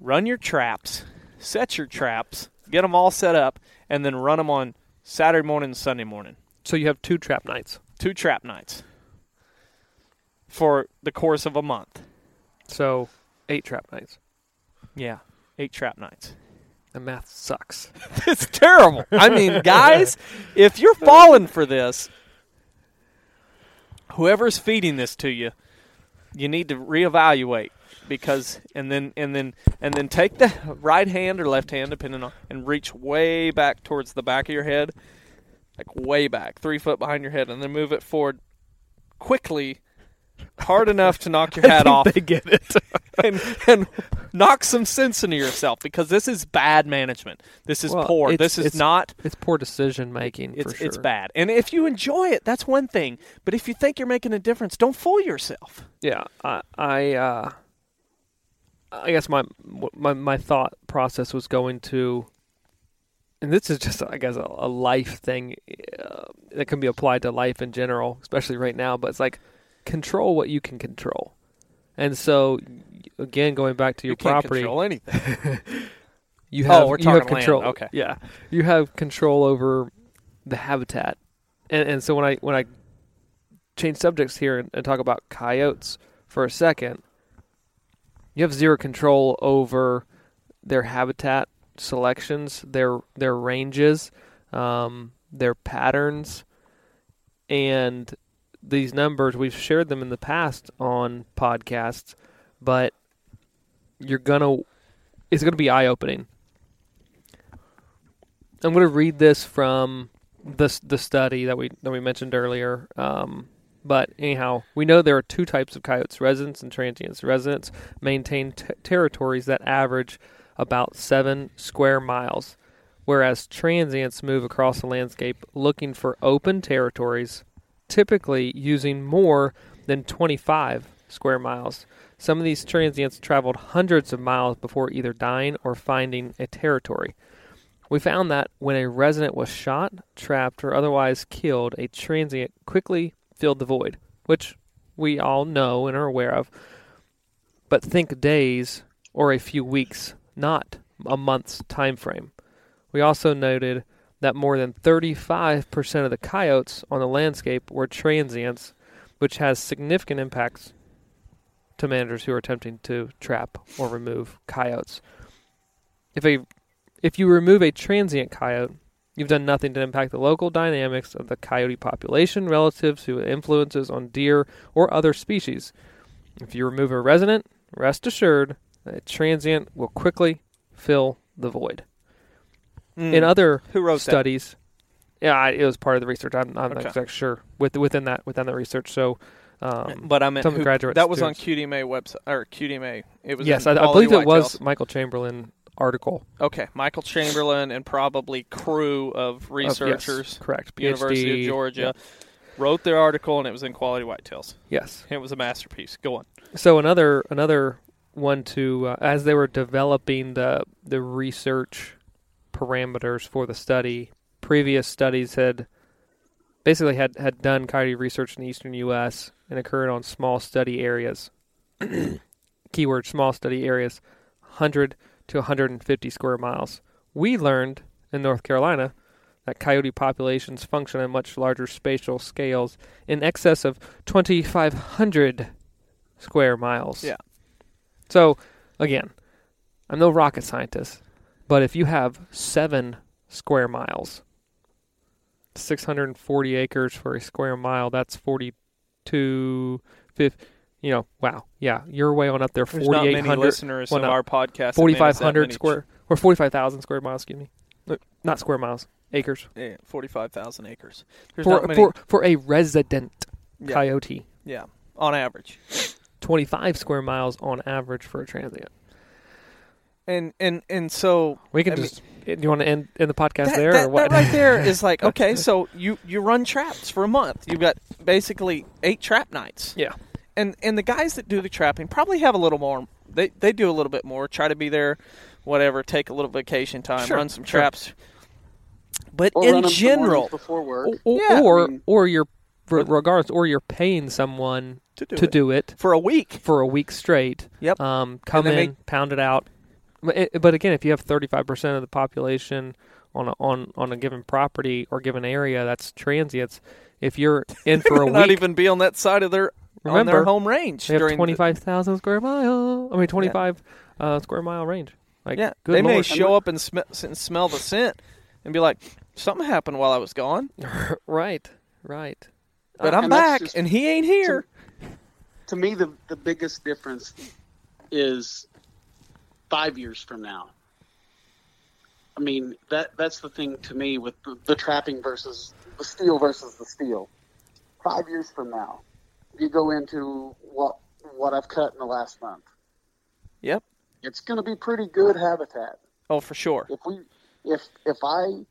run your traps, set your traps, get them all set up and then run them on Saturday morning and Sunday morning So you have two trap nights. two trap nights for the course of a month. So eight trap nights. Yeah, eight trap nights. The math sucks. it's terrible. I mean, guys, if you're falling for this, whoever's feeding this to you, you need to reevaluate because and then and then and then take the right hand or left hand depending on and reach way back towards the back of your head like way back three foot behind your head and then move it forward quickly hard enough to knock your hat off They get it. and, and knock some sense into yourself because this is bad management. This is Well, poor. This is it's- not. it's poor decision making. It's for sure. it's bad. And if you enjoy it, that's one thing. But if you think you're making a difference, don't fool yourself. Yeah, I, I, uh, I guess my my my thought process was going to, and this is just I guess a, a life thing uh, that can be applied to life in general, especially right now. But it's like control what you can control, and so again, going back to your you can't property, control anything. you Oh, have we're you have talking land. control. Okay. yeah, you have control over the habitat, and and so when I when I change subjects here and, and talk about coyotes for a second, you have zero control over their habitat selections, their their ranges, um, their patterns, and these numbers we've shared them in the past on podcasts, but you're gonna it's gonna be eye opening. I'm gonna read this from the the study that we that we mentioned earlier. Um, but anyhow, we know there are two types of coyotes: residents and transients. Residents maintain t- territories that average about seven square miles, whereas transients move across the landscape looking for open territories, typically using more than 25 square miles. Some of these transients traveled hundreds of miles before either dying or finding a territory. We found that when a resident was shot, trapped, or otherwise killed, a transient quickly filled the void, which we all know and are aware of. But think days or a few weeks, not a month's time frame. We also noted that more than 35% of the coyotes on the landscape were transients, which has significant impacts to managers who are attempting to trap or remove coyotes. If a if you remove a transient coyote, you've done nothing to impact the local dynamics of the coyote population relative to influences on deer or other species. If you remove a resident, rest assured that a transient will quickly fill the void. Mm. In other Who wrote that? studies, yeah, I, it was part of the research. I'm, I'm not exactly sure with, within that within the research. So, um, But I meant some who- graduate that was on students. QDMA website or QDMA. It was yes, I, I believe it was Michael Chamberlain article. Okay, Michael Chamberlain and probably crew of of- yes, researchers, correct? PhD, University of Georgia, wrote their article and it was in Quality Whitetails. Yes. It was a masterpiece. Go on. So another another one to uh, as they were developing the the research parameters for the study, previous studies had basically had had done coyote research in the eastern U.S. and occurred on small study areas. Keyword: small study areas, 100 to 150 square miles. We learned in North Carolina that coyote populations function on much larger spatial scales in excess of 2,500 square miles. Yeah. So, again, I'm no rocket scientist, but if you have seven square miles, 640 acres for a square mile, that's 42, fif- you know, wow. Yeah, you're way on up there. There's not many 4,800, listeners well, of our podcast. us that 4,500 square, or 45,000 square miles, excuse me. Look, Not square miles, acres. Yeah, forty-five thousand acres. There's For, many. for, for a resident yeah, coyote. yeah, on average. 25 square miles on average for a transient. And and and so We can I mean- just. do you want to end, end the podcast that, there that, or what? that right there is like okay. So you you run traps for a month. You've got basically eight trap nights. yeah. And and the guys that do the trapping probably have a little more. They they do a little bit more. Try to be there, whatever. Take a little vacation time. Sure, run some sure. traps. But Or in them general, before work. Or, Yeah, or, I mean- or you're, regardless, or you're paying someone to do to it do it for a week. for a week straight. Yep. Um, come in, make- pound it out. But, again, if you have 35% of the population on a, on on a given property or given area, that's transients. If you're in for a week, Not week, even be on that side of their on Remember, their home range they have 25,000 square mile. I mean, 25 uh, square mile range. Like, yeah, good they may show up and, sm- and smell the scent and be like, "Something happened while I was gone, right, right. but Uh, I'm and back just- and he ain't here." to me, the the biggest difference is five years from now. I mean that that's the thing to me with the, the trapping versus the steel versus the steel. Five years from now, you go into what what I've cut in the last month. Yep. It's going to be pretty good habitat. Oh, for sure. If we if if I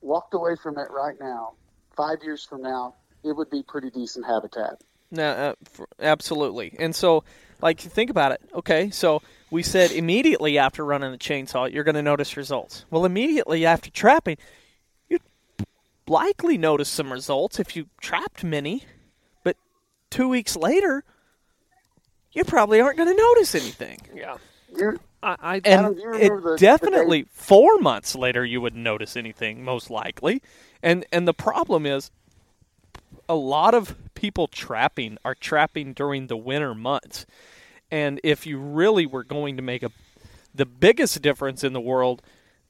walked away from it right now, five years from now, it would be pretty decent habitat. No, uh, absolutely. And so, like, think about it. Okay, so we said immediately after running the chainsaw, you're going to notice results. Well, immediately after trapping, you'd likely notice some results if you trapped many. But two weeks later, you probably aren't going to notice anything. Yeah. You I, I And Adam, do you it remember the- the definitely four months later, you would notice anything, most likely. And and the problem is, a lot of people trapping are trapping during the winter months. And if you really were going to make a the biggest difference in the world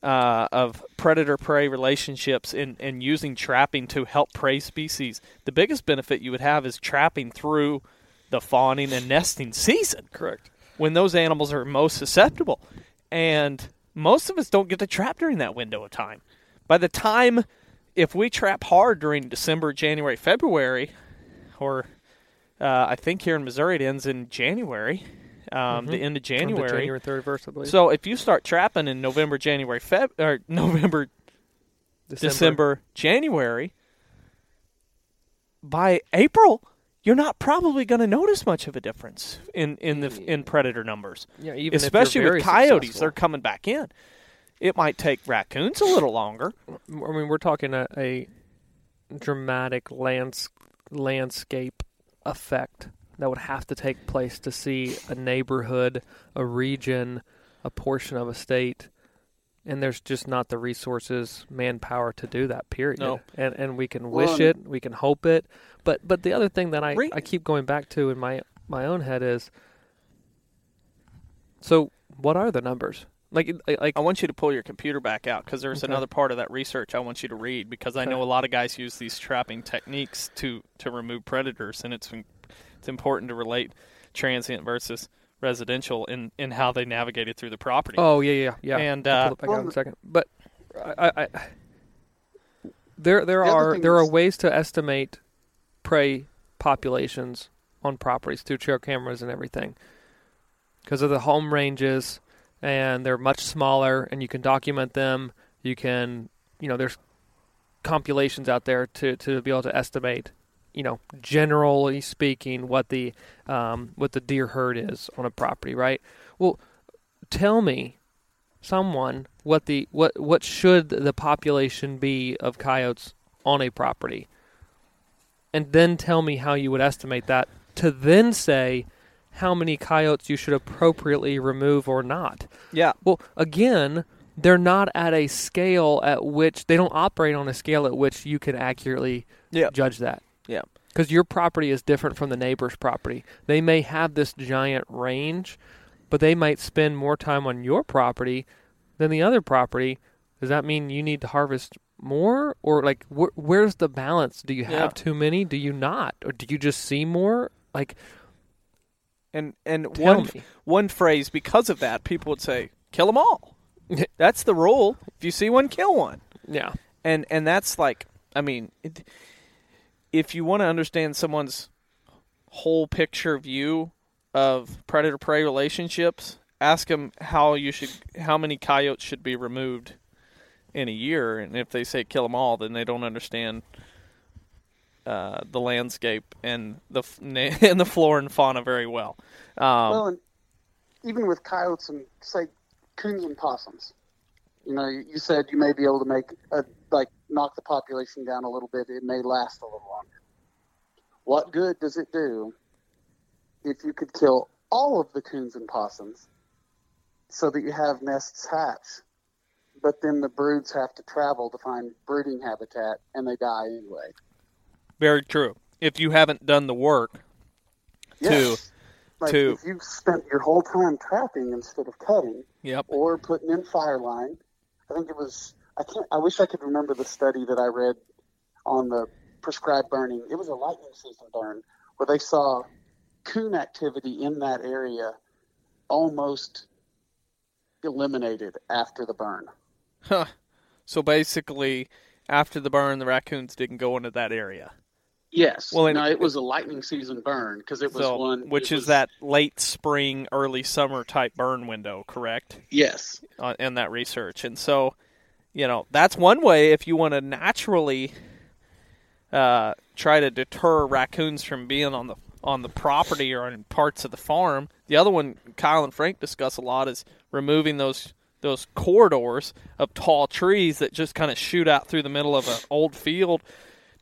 uh, of predator prey relationships and, and using trapping to help prey species, the biggest benefit you would have is trapping through the fawning and nesting season correct. when those animals are most susceptible. And most of us don't get to trap during that window of time. By the time, if we trap hard during December, January, February, or uh, I think here in Missouri it ends in January, um, the end of January. January 31st, I believe. So if you start trapping in November, January, Feb, or November, December, January, by April, you're not probably going to notice much of a difference in in the in predator numbers. Yeah, even Especially with coyotes, successful. they're coming back in. It might take raccoons a little longer. I mean, we're talking a, a dramatic lands, landscape effect that would have to take place to see a neighborhood, a region, a portion of a state and there's just not the resources, manpower to do that. Period. No. And and we can wish and- it, we can hope it, but but the other thing that I Re- I keep going back to in my my own head is, so what are the numbers? Like like I want you to pull your computer back out because there's Okay. another part of that research I want you to read because I know a lot of guys use these trapping techniques to to remove predators, and it's it's important to relate transient versus residential in in how they navigated through the property. Oh yeah, yeah, yeah. And, I'll uh, pull it back out in a second. But I, I, I there there The are thing there are ways to estimate prey populations on properties through trail cameras and everything because of the home ranges and they're much smaller and you can document them. You can you know there's compilations out there to to be able to estimate you know generally speaking what the um, what the deer herd is on a property right? Well tell me someone what the what what should the population be of coyotes on a property? And then tell me how you would estimate that to then say how many coyotes you should appropriately remove or not. Yeah, well again they're not at a scale at which they don't operate on a scale at which you can accurately yeah, judge that. Because your property is different from the neighbor's property. They may have this giant range, but they might spend more time on your property than the other property. Does that mean you need to harvest more, or like wh- where's the balance? Do you have Yeah. too many? Do you not, or do you just see more? Like, And and one me. one phrase because of that, people would say, "Kill them all." That's the rule. If you see one, kill one. Yeah, and and that's like i mean it, if you want to understand someone's whole picture view of predator prey relationships ask them how you should how many coyotes should be removed in a year and if they say kill them all then they don't understand uh, the landscape and the and the flora and fauna very well. Um, well, and even with coyotes and say coons and possums, you know, you said you may be able to make a knock the population down a little bit. It may last a little longer. What good does it do if you could kill all of the coons and possums so that you have nests hatch, but then the broods have to travel to find brooding habitat and they die anyway? very true if you haven't done the work Yes. Like to- if you've spent your whole time trapping instead of cutting, yep or putting in fire line. I think it was. I can't. I wish I could remember the study that I read on the prescribed burning. It was a lightning season burn where they saw coon activity in that area almost eliminated after the burn. Huh. So basically, after the burn, the raccoons didn't go into that area. Yes. Well, no, it was a lightning season burn because it was So, one which is was- that late spring, early summer type burn window, correct? Yes. Uh, in that research, and so, you know, that's one way if you want to naturally uh, try to deter raccoons from being on the on the property or in parts of the farm. The other one, Kyle and Frank discuss a lot, is removing those those corridors of tall trees that just kind of shoot out through the middle of an old field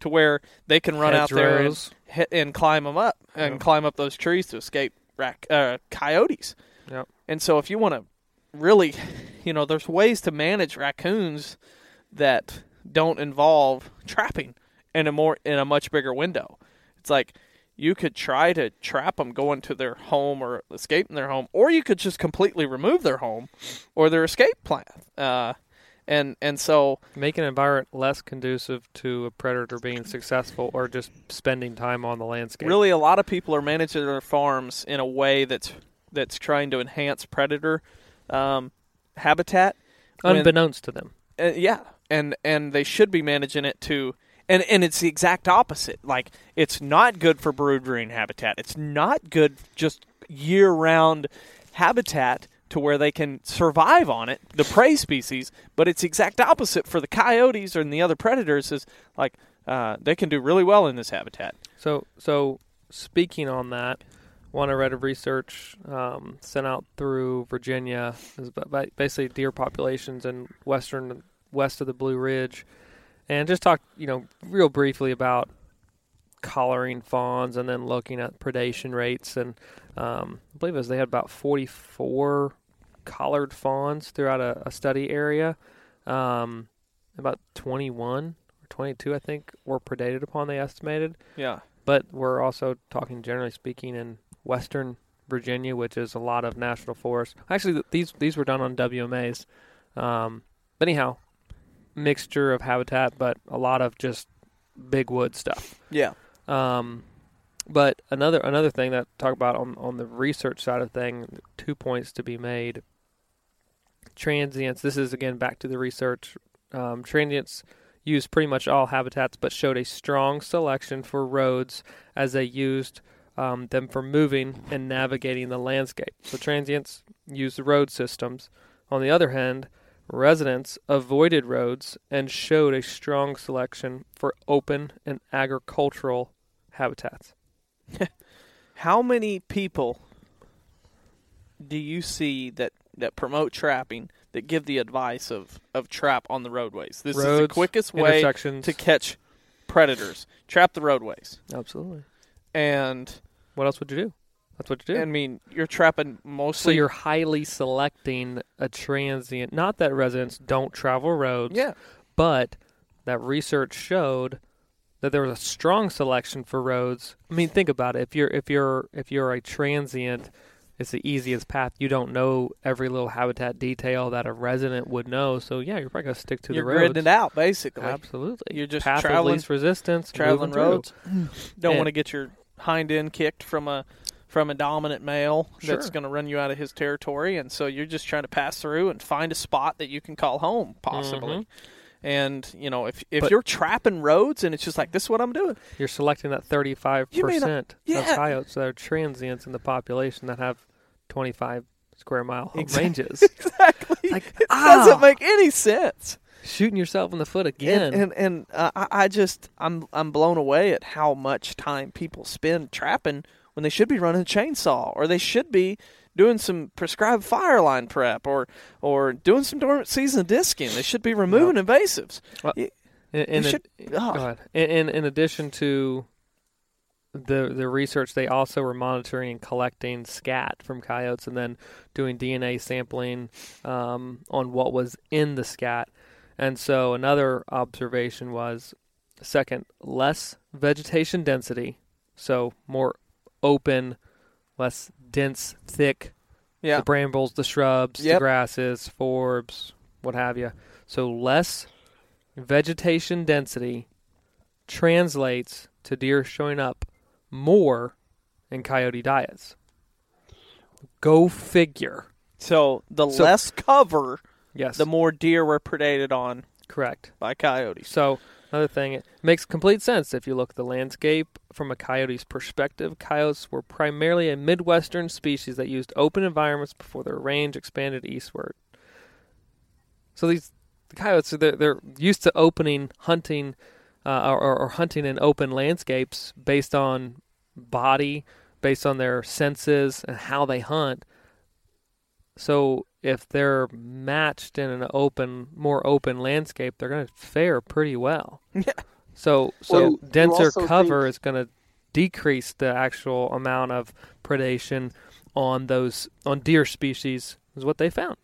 to where they can run out there and, and climb them up and climb up those trees to escape rac- uh, coyotes. Yep. And so if you want to really, you know, there's ways to manage raccoons that don't involve trapping in a more in a much bigger window. It's like you could try to trap them going to their home or escaping their home, or you could just completely remove their home or their escape plan. Uh, and and so make an environment less conducive to a predator being successful, or just spending time on the landscape. really a lot of people are managing their farms in a way that's that's trying to enhance predator um, habitat. when- unbeknownst to them. Uh, yeah, and and they should be managing it to, and and it's the exact opposite. Like it's not good for brood rearing habitat. It's not good just year round habitat to where they can survive on it, the prey species. But it's exact opposite for the coyotes and the other predators. Is like uh, they can do really well in this habitat. So, so speaking on that, one I read of research um, sent out through Virginia is ba- ba- basically deer populations in western west of the Blue Ridge, and just talked, you know, real briefly about collaring fawns and then looking at predation rates and um, I believe it was they had about 44 collared fawns throughout a, a study area. Um, about 21 or 22, I think, were predated upon. They estimated, Yeah. but we're also talking generally speaking in western Virginia, which is a lot of national forest. Actually, these these were done on WMAs. Um, but anyhow, mixture of habitat, but a lot of just big wood stuff. Yeah. Um, but another another thing that I talk about on on the research side of thing, two points to be made. Transients. This is again back to the research. Um, transients used pretty much all habitats, but showed a strong selection for roads as they used um, them for moving and navigating the landscape. So transients used the road systems. On the other hand, residents avoided roads and showed a strong selection for open and agricultural habitats. How many people do you see that, that promote trapping that give the advice of, of trap on the roadways? This is the quickest way to catch predators. Trap the roadways. Absolutely. And What else would you do? That's what you do. I mean, you're trapping mostly. so you're highly selecting a transient. Not that residents don't travel roads, Yeah. but that research showed that there was a strong selection for roads. I mean, think about it. If you're if you're if you're a transient, it's the easiest path. You don't know every little habitat detail that a resident would know. So yeah, you're probably gonna stick to you're the roads. gridding it out basically. Absolutely. You're just path traveling- of least resistance, traveling through. roads. Don't want to get your hind end kicked from a from a dominant male that's going to run you out of his territory, and so you're just trying to pass through and find a spot that you can call home, possibly. Mhm. And you know, if if But- you're trapping roads and it's just like this is what I'm doing, You're selecting that 35 You may not- percent of yeah. coyotes that are transients in the population that have 25 square mile home Exact- ranges. exactly, Like, it ah, doesn't make any sense. Shooting yourself in the foot again. And and, and uh, I, just I'm I'm blown away at how much time people spend trapping when they should be running a chainsaw or they should be doing some prescribed fire line prep or or doing some dormant season disking. They should be removing invasives. Well, Y- in, in, you ad- should- oh. go. In, in in addition to the the research, they also were monitoring and collecting scat from coyotes, and then doing DNA sampling um, on what was in the scat. And so another observation was second, less vegetation density, so more open, less dense, thick Yeah. the brambles, the shrubs, the grasses, forbs, what have you. So less vegetation density translates to deer showing up more in coyote diets. Go figure. So the So- less cover, Yes, the more deer were predated on correct. by coyotes. So another thing, it makes complete sense if you look at the landscape from a coyote's perspective. Coyotes were primarily a midwestern species that used open environments before their range expanded eastward. So these the coyotes they're, they're used to opening hunting uh, or, or hunting in open landscapes based on body, based on their senses and how they hunt. So if they're matched in an open, more open landscape, they're going to fare pretty well. Yeah. So so Well, denser cover think- is going to decrease the actual amount of predation on those on deer species is what they found.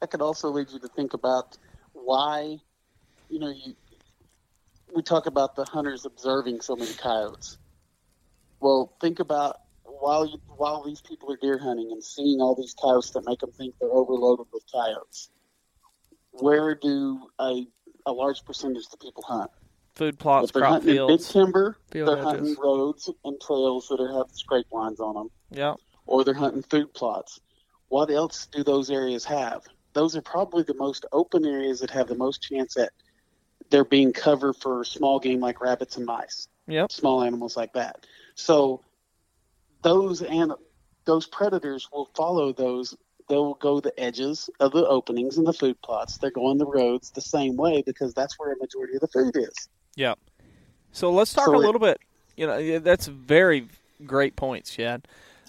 that could also lead you to think about why, you know, you we talk about the hunters observing so many coyotes. Well, think about while you, while these people are deer hunting and seeing all these coyotes that make them think they're overloaded with coyotes. Where do a a large percentage of the people hunt? Food plots, if they're crop hunting in big fields. timber, Field they're edges. hunting roads and trails that are, have scrape lines on them Yeah. or they're hunting food plots. What else do those areas have? Those are probably the most open areas that have the most chance at there being cover for small game like rabbits and mice, Yep. small animals like that. So those and those predators will follow those. They'll go the edges of the openings and the food plots. They're going the roads the same way because that's where a majority of the food is. Yeah. So let's talk So a it- little bit. You know, that's very great points, Chad.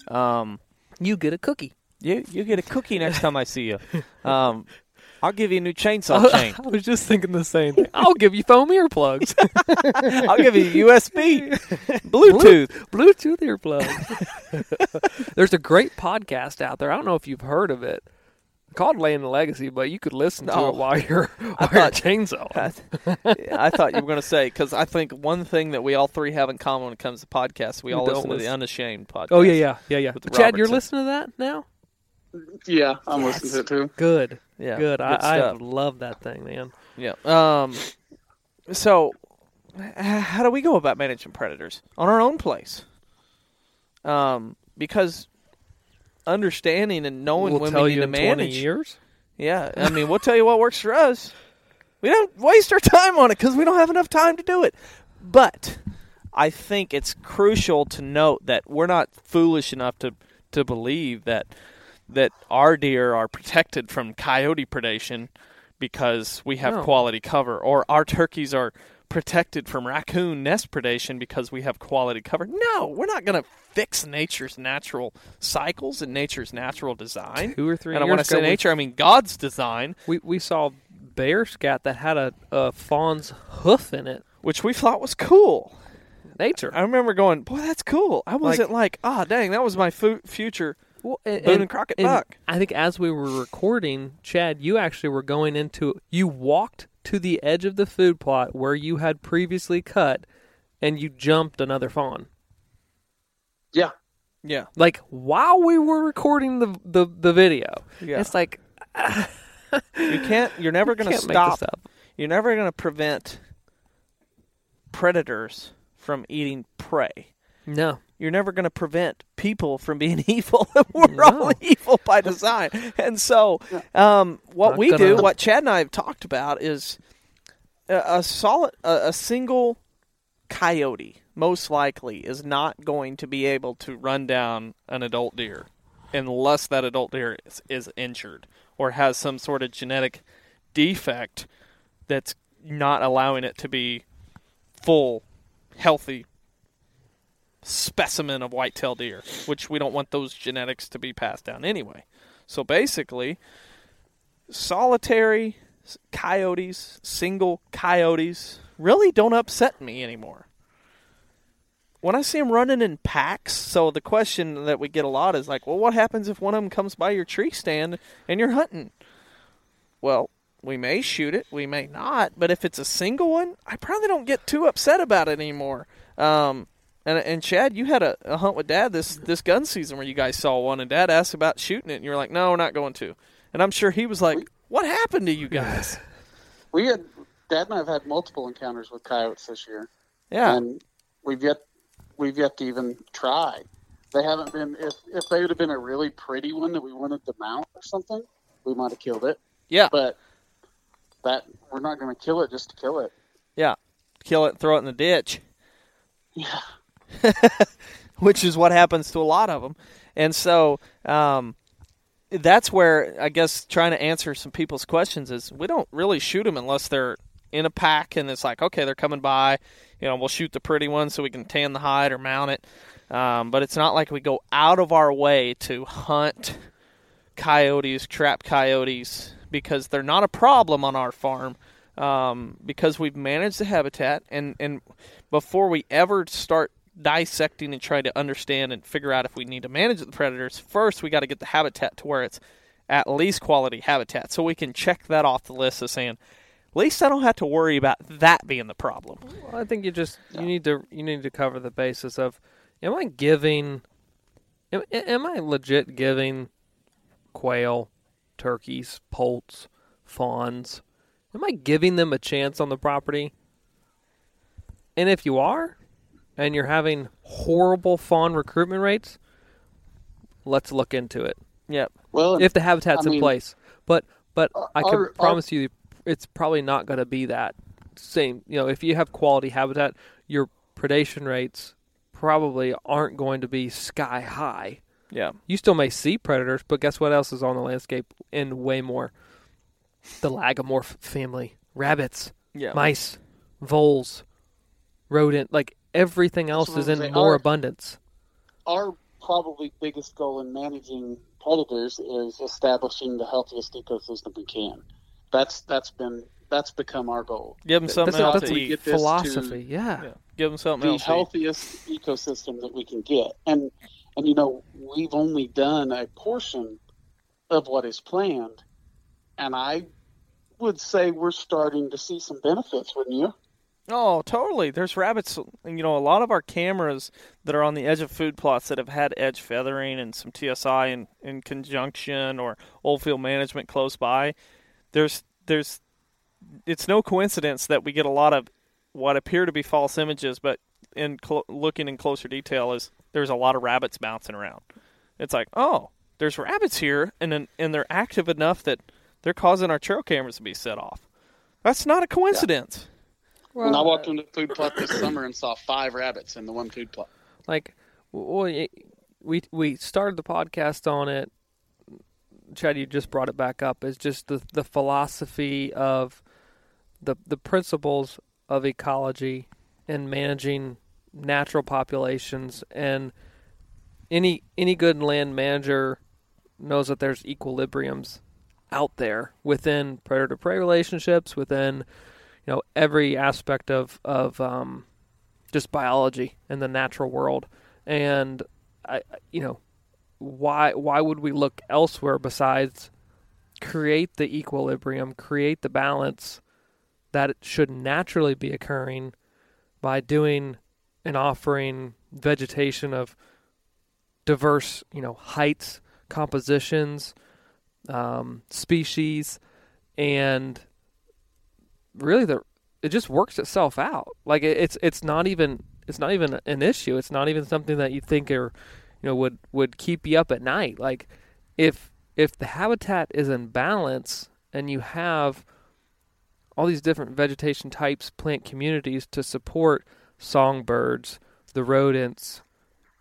Um, You get a cookie. you you get a cookie next time I see you. Um, I'll give you a new chainsaw chain. I was just thinking the same thing. I'll give you foam earplugs. I'll give you USB, Bluetooth. Bluetooth earplugs. There's a great podcast out there. I don't know if you've heard of it. Called Laying the Legacy, but you could listen to Oh. it while you're while you're thought- chainsaw. I thought you were going to say because I think one thing that we all three have in common when it comes to podcasts, we We all don't listen to the. Unashamed podcast. Oh yeah, yeah, yeah, yeah. With Chad, you're listening to that now. Yeah, I'm listening to it too. Good, yeah, good. I, I stuff. love that thing, man. Yeah. Um. So, how do we go about managing predators on our own place? Um, because understanding and knowing we'll when tell we need you to manage. years. Yeah, I mean, we'll tell you what works for us. We don't waste our time on it because we don't have enough time to do it. But I think it's crucial to note that we're not foolish enough to to believe that that our deer are protected from coyote predation because we have No. quality cover, or our turkeys are protected from raccoon nest predation because we have quality cover. No, we're not going to fix nature's natural cycles and nature's natural design. Two or three And I want to say nature, I mean God's design, We we saw bear scat that had a, a fawn's hoof in it. which we thought was cool. Nature. I remember going, boy, that's cool. I wasn't like, ah, dang, that was my fu- future Well, and, Boone and Crockett buck. I think as we were recording, Chad, you actually were going into. You walked to the edge of the food plot where you had previously cut, and you jumped another fawn. Yeah, Yeah. Like while we were recording the the, the video. Yeah. It's like You can't, you're never going to can't make this stop. up. You're never going to prevent predators from eating prey. No. You're never going to prevent people from being evil. We're all evil by design. And so, um, what Not we gonna- do, what Chad and I have talked about, is a, a solid, a, a single coyote, most likely, is not going to be able to run down an adult deer unless that adult deer is, is injured or has some sort of genetic defect that's not allowing it to be full, healthy specimen of white-tailed deer, which we don't want those genetics to be passed down anyway. So basically, solitary coyotes, single coyotes, really don't upset me anymore. When I see them running in packs, so the question that we get a lot is like, well, what happens if one of them comes by your tree stand and you're hunting? Well, we may shoot it, we may not, but if it's a single one, I probably don't get too upset about it anymore. Um, and and Chad, you had a, a hunt with Dad this this gun season where you guys saw one, and Dad asked about shooting it, and you were like, "No, we're not going to." And I'm sure he was like, "What happened to you guys?" we had Dad and I have had multiple encounters with coyotes this year, Yeah, and we've yet we've yet to even try. They haven't been. If if they would have been a really pretty one that we wanted to mount or something, we might have killed it. yeah, But that we're not going to kill it just to kill it. yeah. Kill it, throw it in the ditch. Yeah. which is what happens to a lot of them. And so um, that's where I guess trying to answer some people's questions is we don't really shoot them unless they're in a pack and it's like okay they're coming by, you know we'll shoot the pretty one so we can tan the hide or mount it. Um, but it's not like we go out of our way to hunt coyotes, trap coyotes because they're not a problem on our farm um, because we've managed the habitat and and before we ever start dissecting and trying to understand and figure out if we need to manage the predators, first we got to get the habitat to where it's at least quality habitat, so we can check that off the list of saying, at least I don't have to worry about that being the problem. Well, I think you just you need to you need to cover the basis of am I giving am, am I legit giving quail, turkeys, poults, fawns am I giving them a chance on the property? And if you are and you're having horrible fawn recruitment rates, let's look into it. Yep. Well, If the habitat's I in mean, place. But but uh, I can our- our- promise you it's probably not going to be that same. You know, if you have quality habitat, your predation rates probably aren't going to be sky high. Yeah. You still may see predators, but guess what else is on the landscape and way more? The lagomorph family, rabbits, Yeah. mice, voles, rodent, like everything else is in saying. more Our- abundance. our probably biggest goal in managing predators is establishing the healthiest ecosystem we can. That's that's been that's become our goal. Give them something That's, else that's to a eat. get this philosophy. yeah. Yeah. Give them something the else. to eat. healthiest ecosystem that we can get. And and you know, we've only done a portion of what is planned. And I would say we're starting to see some benefits, wouldn't you? Oh, totally. There's rabbits. You know, a lot of our cameras that are on the edge of food plots that have had edge feathering and some TSI in, in conjunction or old field management close by. There's there's it's no coincidence that we get a lot of what appear to be false images, but in cl- looking in closer detail, is there's a lot of rabbits bouncing around. It's like, oh, there's rabbits here, and then, and they're active enough that they're causing our trail cameras to be set off. That's not a coincidence. When I walked into the food plot this summer and saw five rabbits in the one food plot. like well, y- we we started the podcast on it. Chad you just brought it back up. Is just the the philosophy of the the principles of ecology and managing natural populations. And any any good land manager knows that there's equilibriums out there within predator prey relationships within you know every aspect of of um, just biology and the natural world. And I you know why why would we look elsewhere besides create the equilibrium create the balance that should naturally be occurring by doing and offering vegetation of diverse you know heights compositions um, species and really the it just works itself out. Like it, it's it's not even it's not even an issue. It's not even something that you think are you know would would keep you up at night. Like if if the habitat is in balance and you have all these different vegetation types plant communities to support songbirds the rodents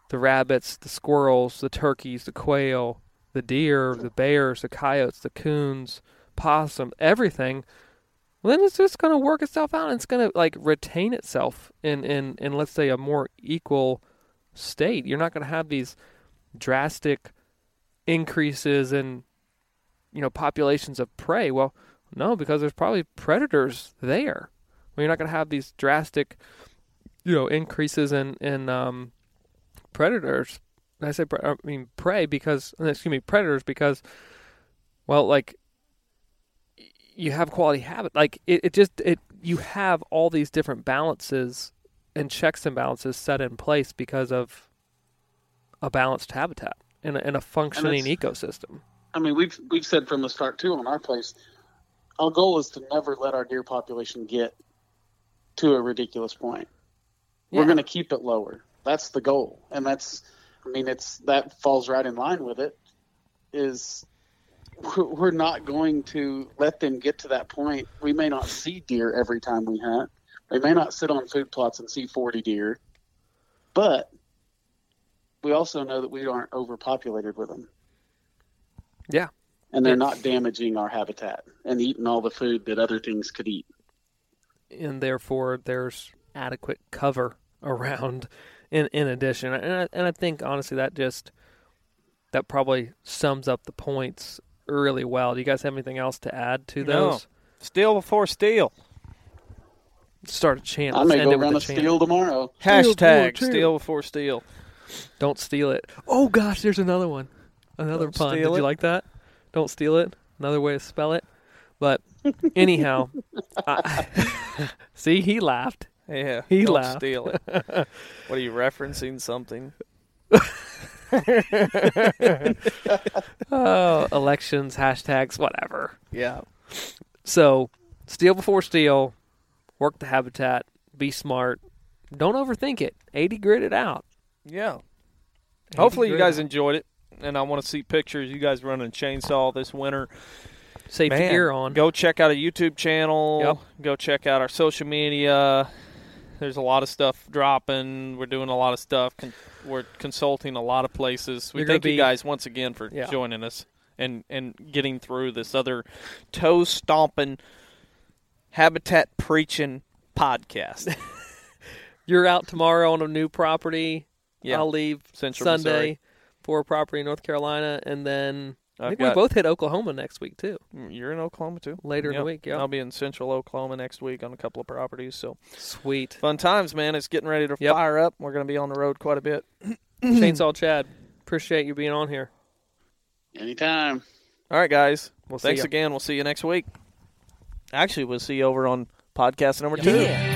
the rabbits the squirrels the turkeys the quail the deer the bears the coyotes the coons possum everything well, then it's just going to work itself out and it's going to like retain itself in, in, in let's say a more equal state. You're not going to have these drastic increases in you know populations of prey. Well no because there's probably predators there. Well, you're not going to have these drastic you know increases in in um, predators. I say pre- I mean prey because excuse me predators because well like you have quality habit like it, it just it you have all these different balances and checks and balances set in place because of a balanced habitat and a, and a functioning ecosystem I mean, we've we've said from the start too on our place, our goal is to never let our deer population get to a ridiculous point. We're going to keep it lower. That's the goal, and that's, I mean, it's that falls right in line with it. Is we're not going to let them get to that point. We may not see deer every time we hunt. We may not sit on food plots and see 40 deer, but we also know that we aren't overpopulated with them yeah and they're not damaging our habitat and eating all the food that other things could eat. and therefore there's adequate cover around in in addition and I, and I think honestly that just that probably sums up the points really well do you guys have anything else to add to No. those Stihl before steal. start a chant I Let's may go it with run a a Stihl tomorrow. Hashtag before steal before steal. don't steal it oh gosh there's another one another Don't pun did steal you like that don't steal it another way to spell it but anyhow I, see he laughed Yeah, He don't laughed. steal it. what are you referencing? Something? oh elections hashtags whatever Yeah. So, Stihl before steal, work the habitat, be smart, don't overthink it. 80 grit it out. Yeah. Hopefully you guys out. enjoyed it, and I want to see pictures. You guys running a chainsaw this winter. safety Man, gear on. Go check out a YouTube channel. Yep. Go check out our social media. There's a lot of stuff dropping. We're doing a lot of stuff. Con- we're consulting a lot of places. We You're thank you be- guys once again for Yeah. joining us and and getting through this other toe stomping, habitat preaching podcast. You're out tomorrow on a new property. Yeah. I'll leave Central Sunday Missouri. for a property in North Carolina, and then I I've think got- we both hit Oklahoma next week too. Mm, you're in Oklahoma too. Later in the week, yeah. I'll be in Central Oklahoma next week on a couple of properties. So Sweet. fun times, man. It's getting ready to Yep. fire up. We're going to be on the road quite a bit. Chainsaw Chad, appreciate you being on here. Anytime. All right, guys. We'll see Thanks again. We'll see you next week. Actually, we'll see you over on podcast number two. Yeah.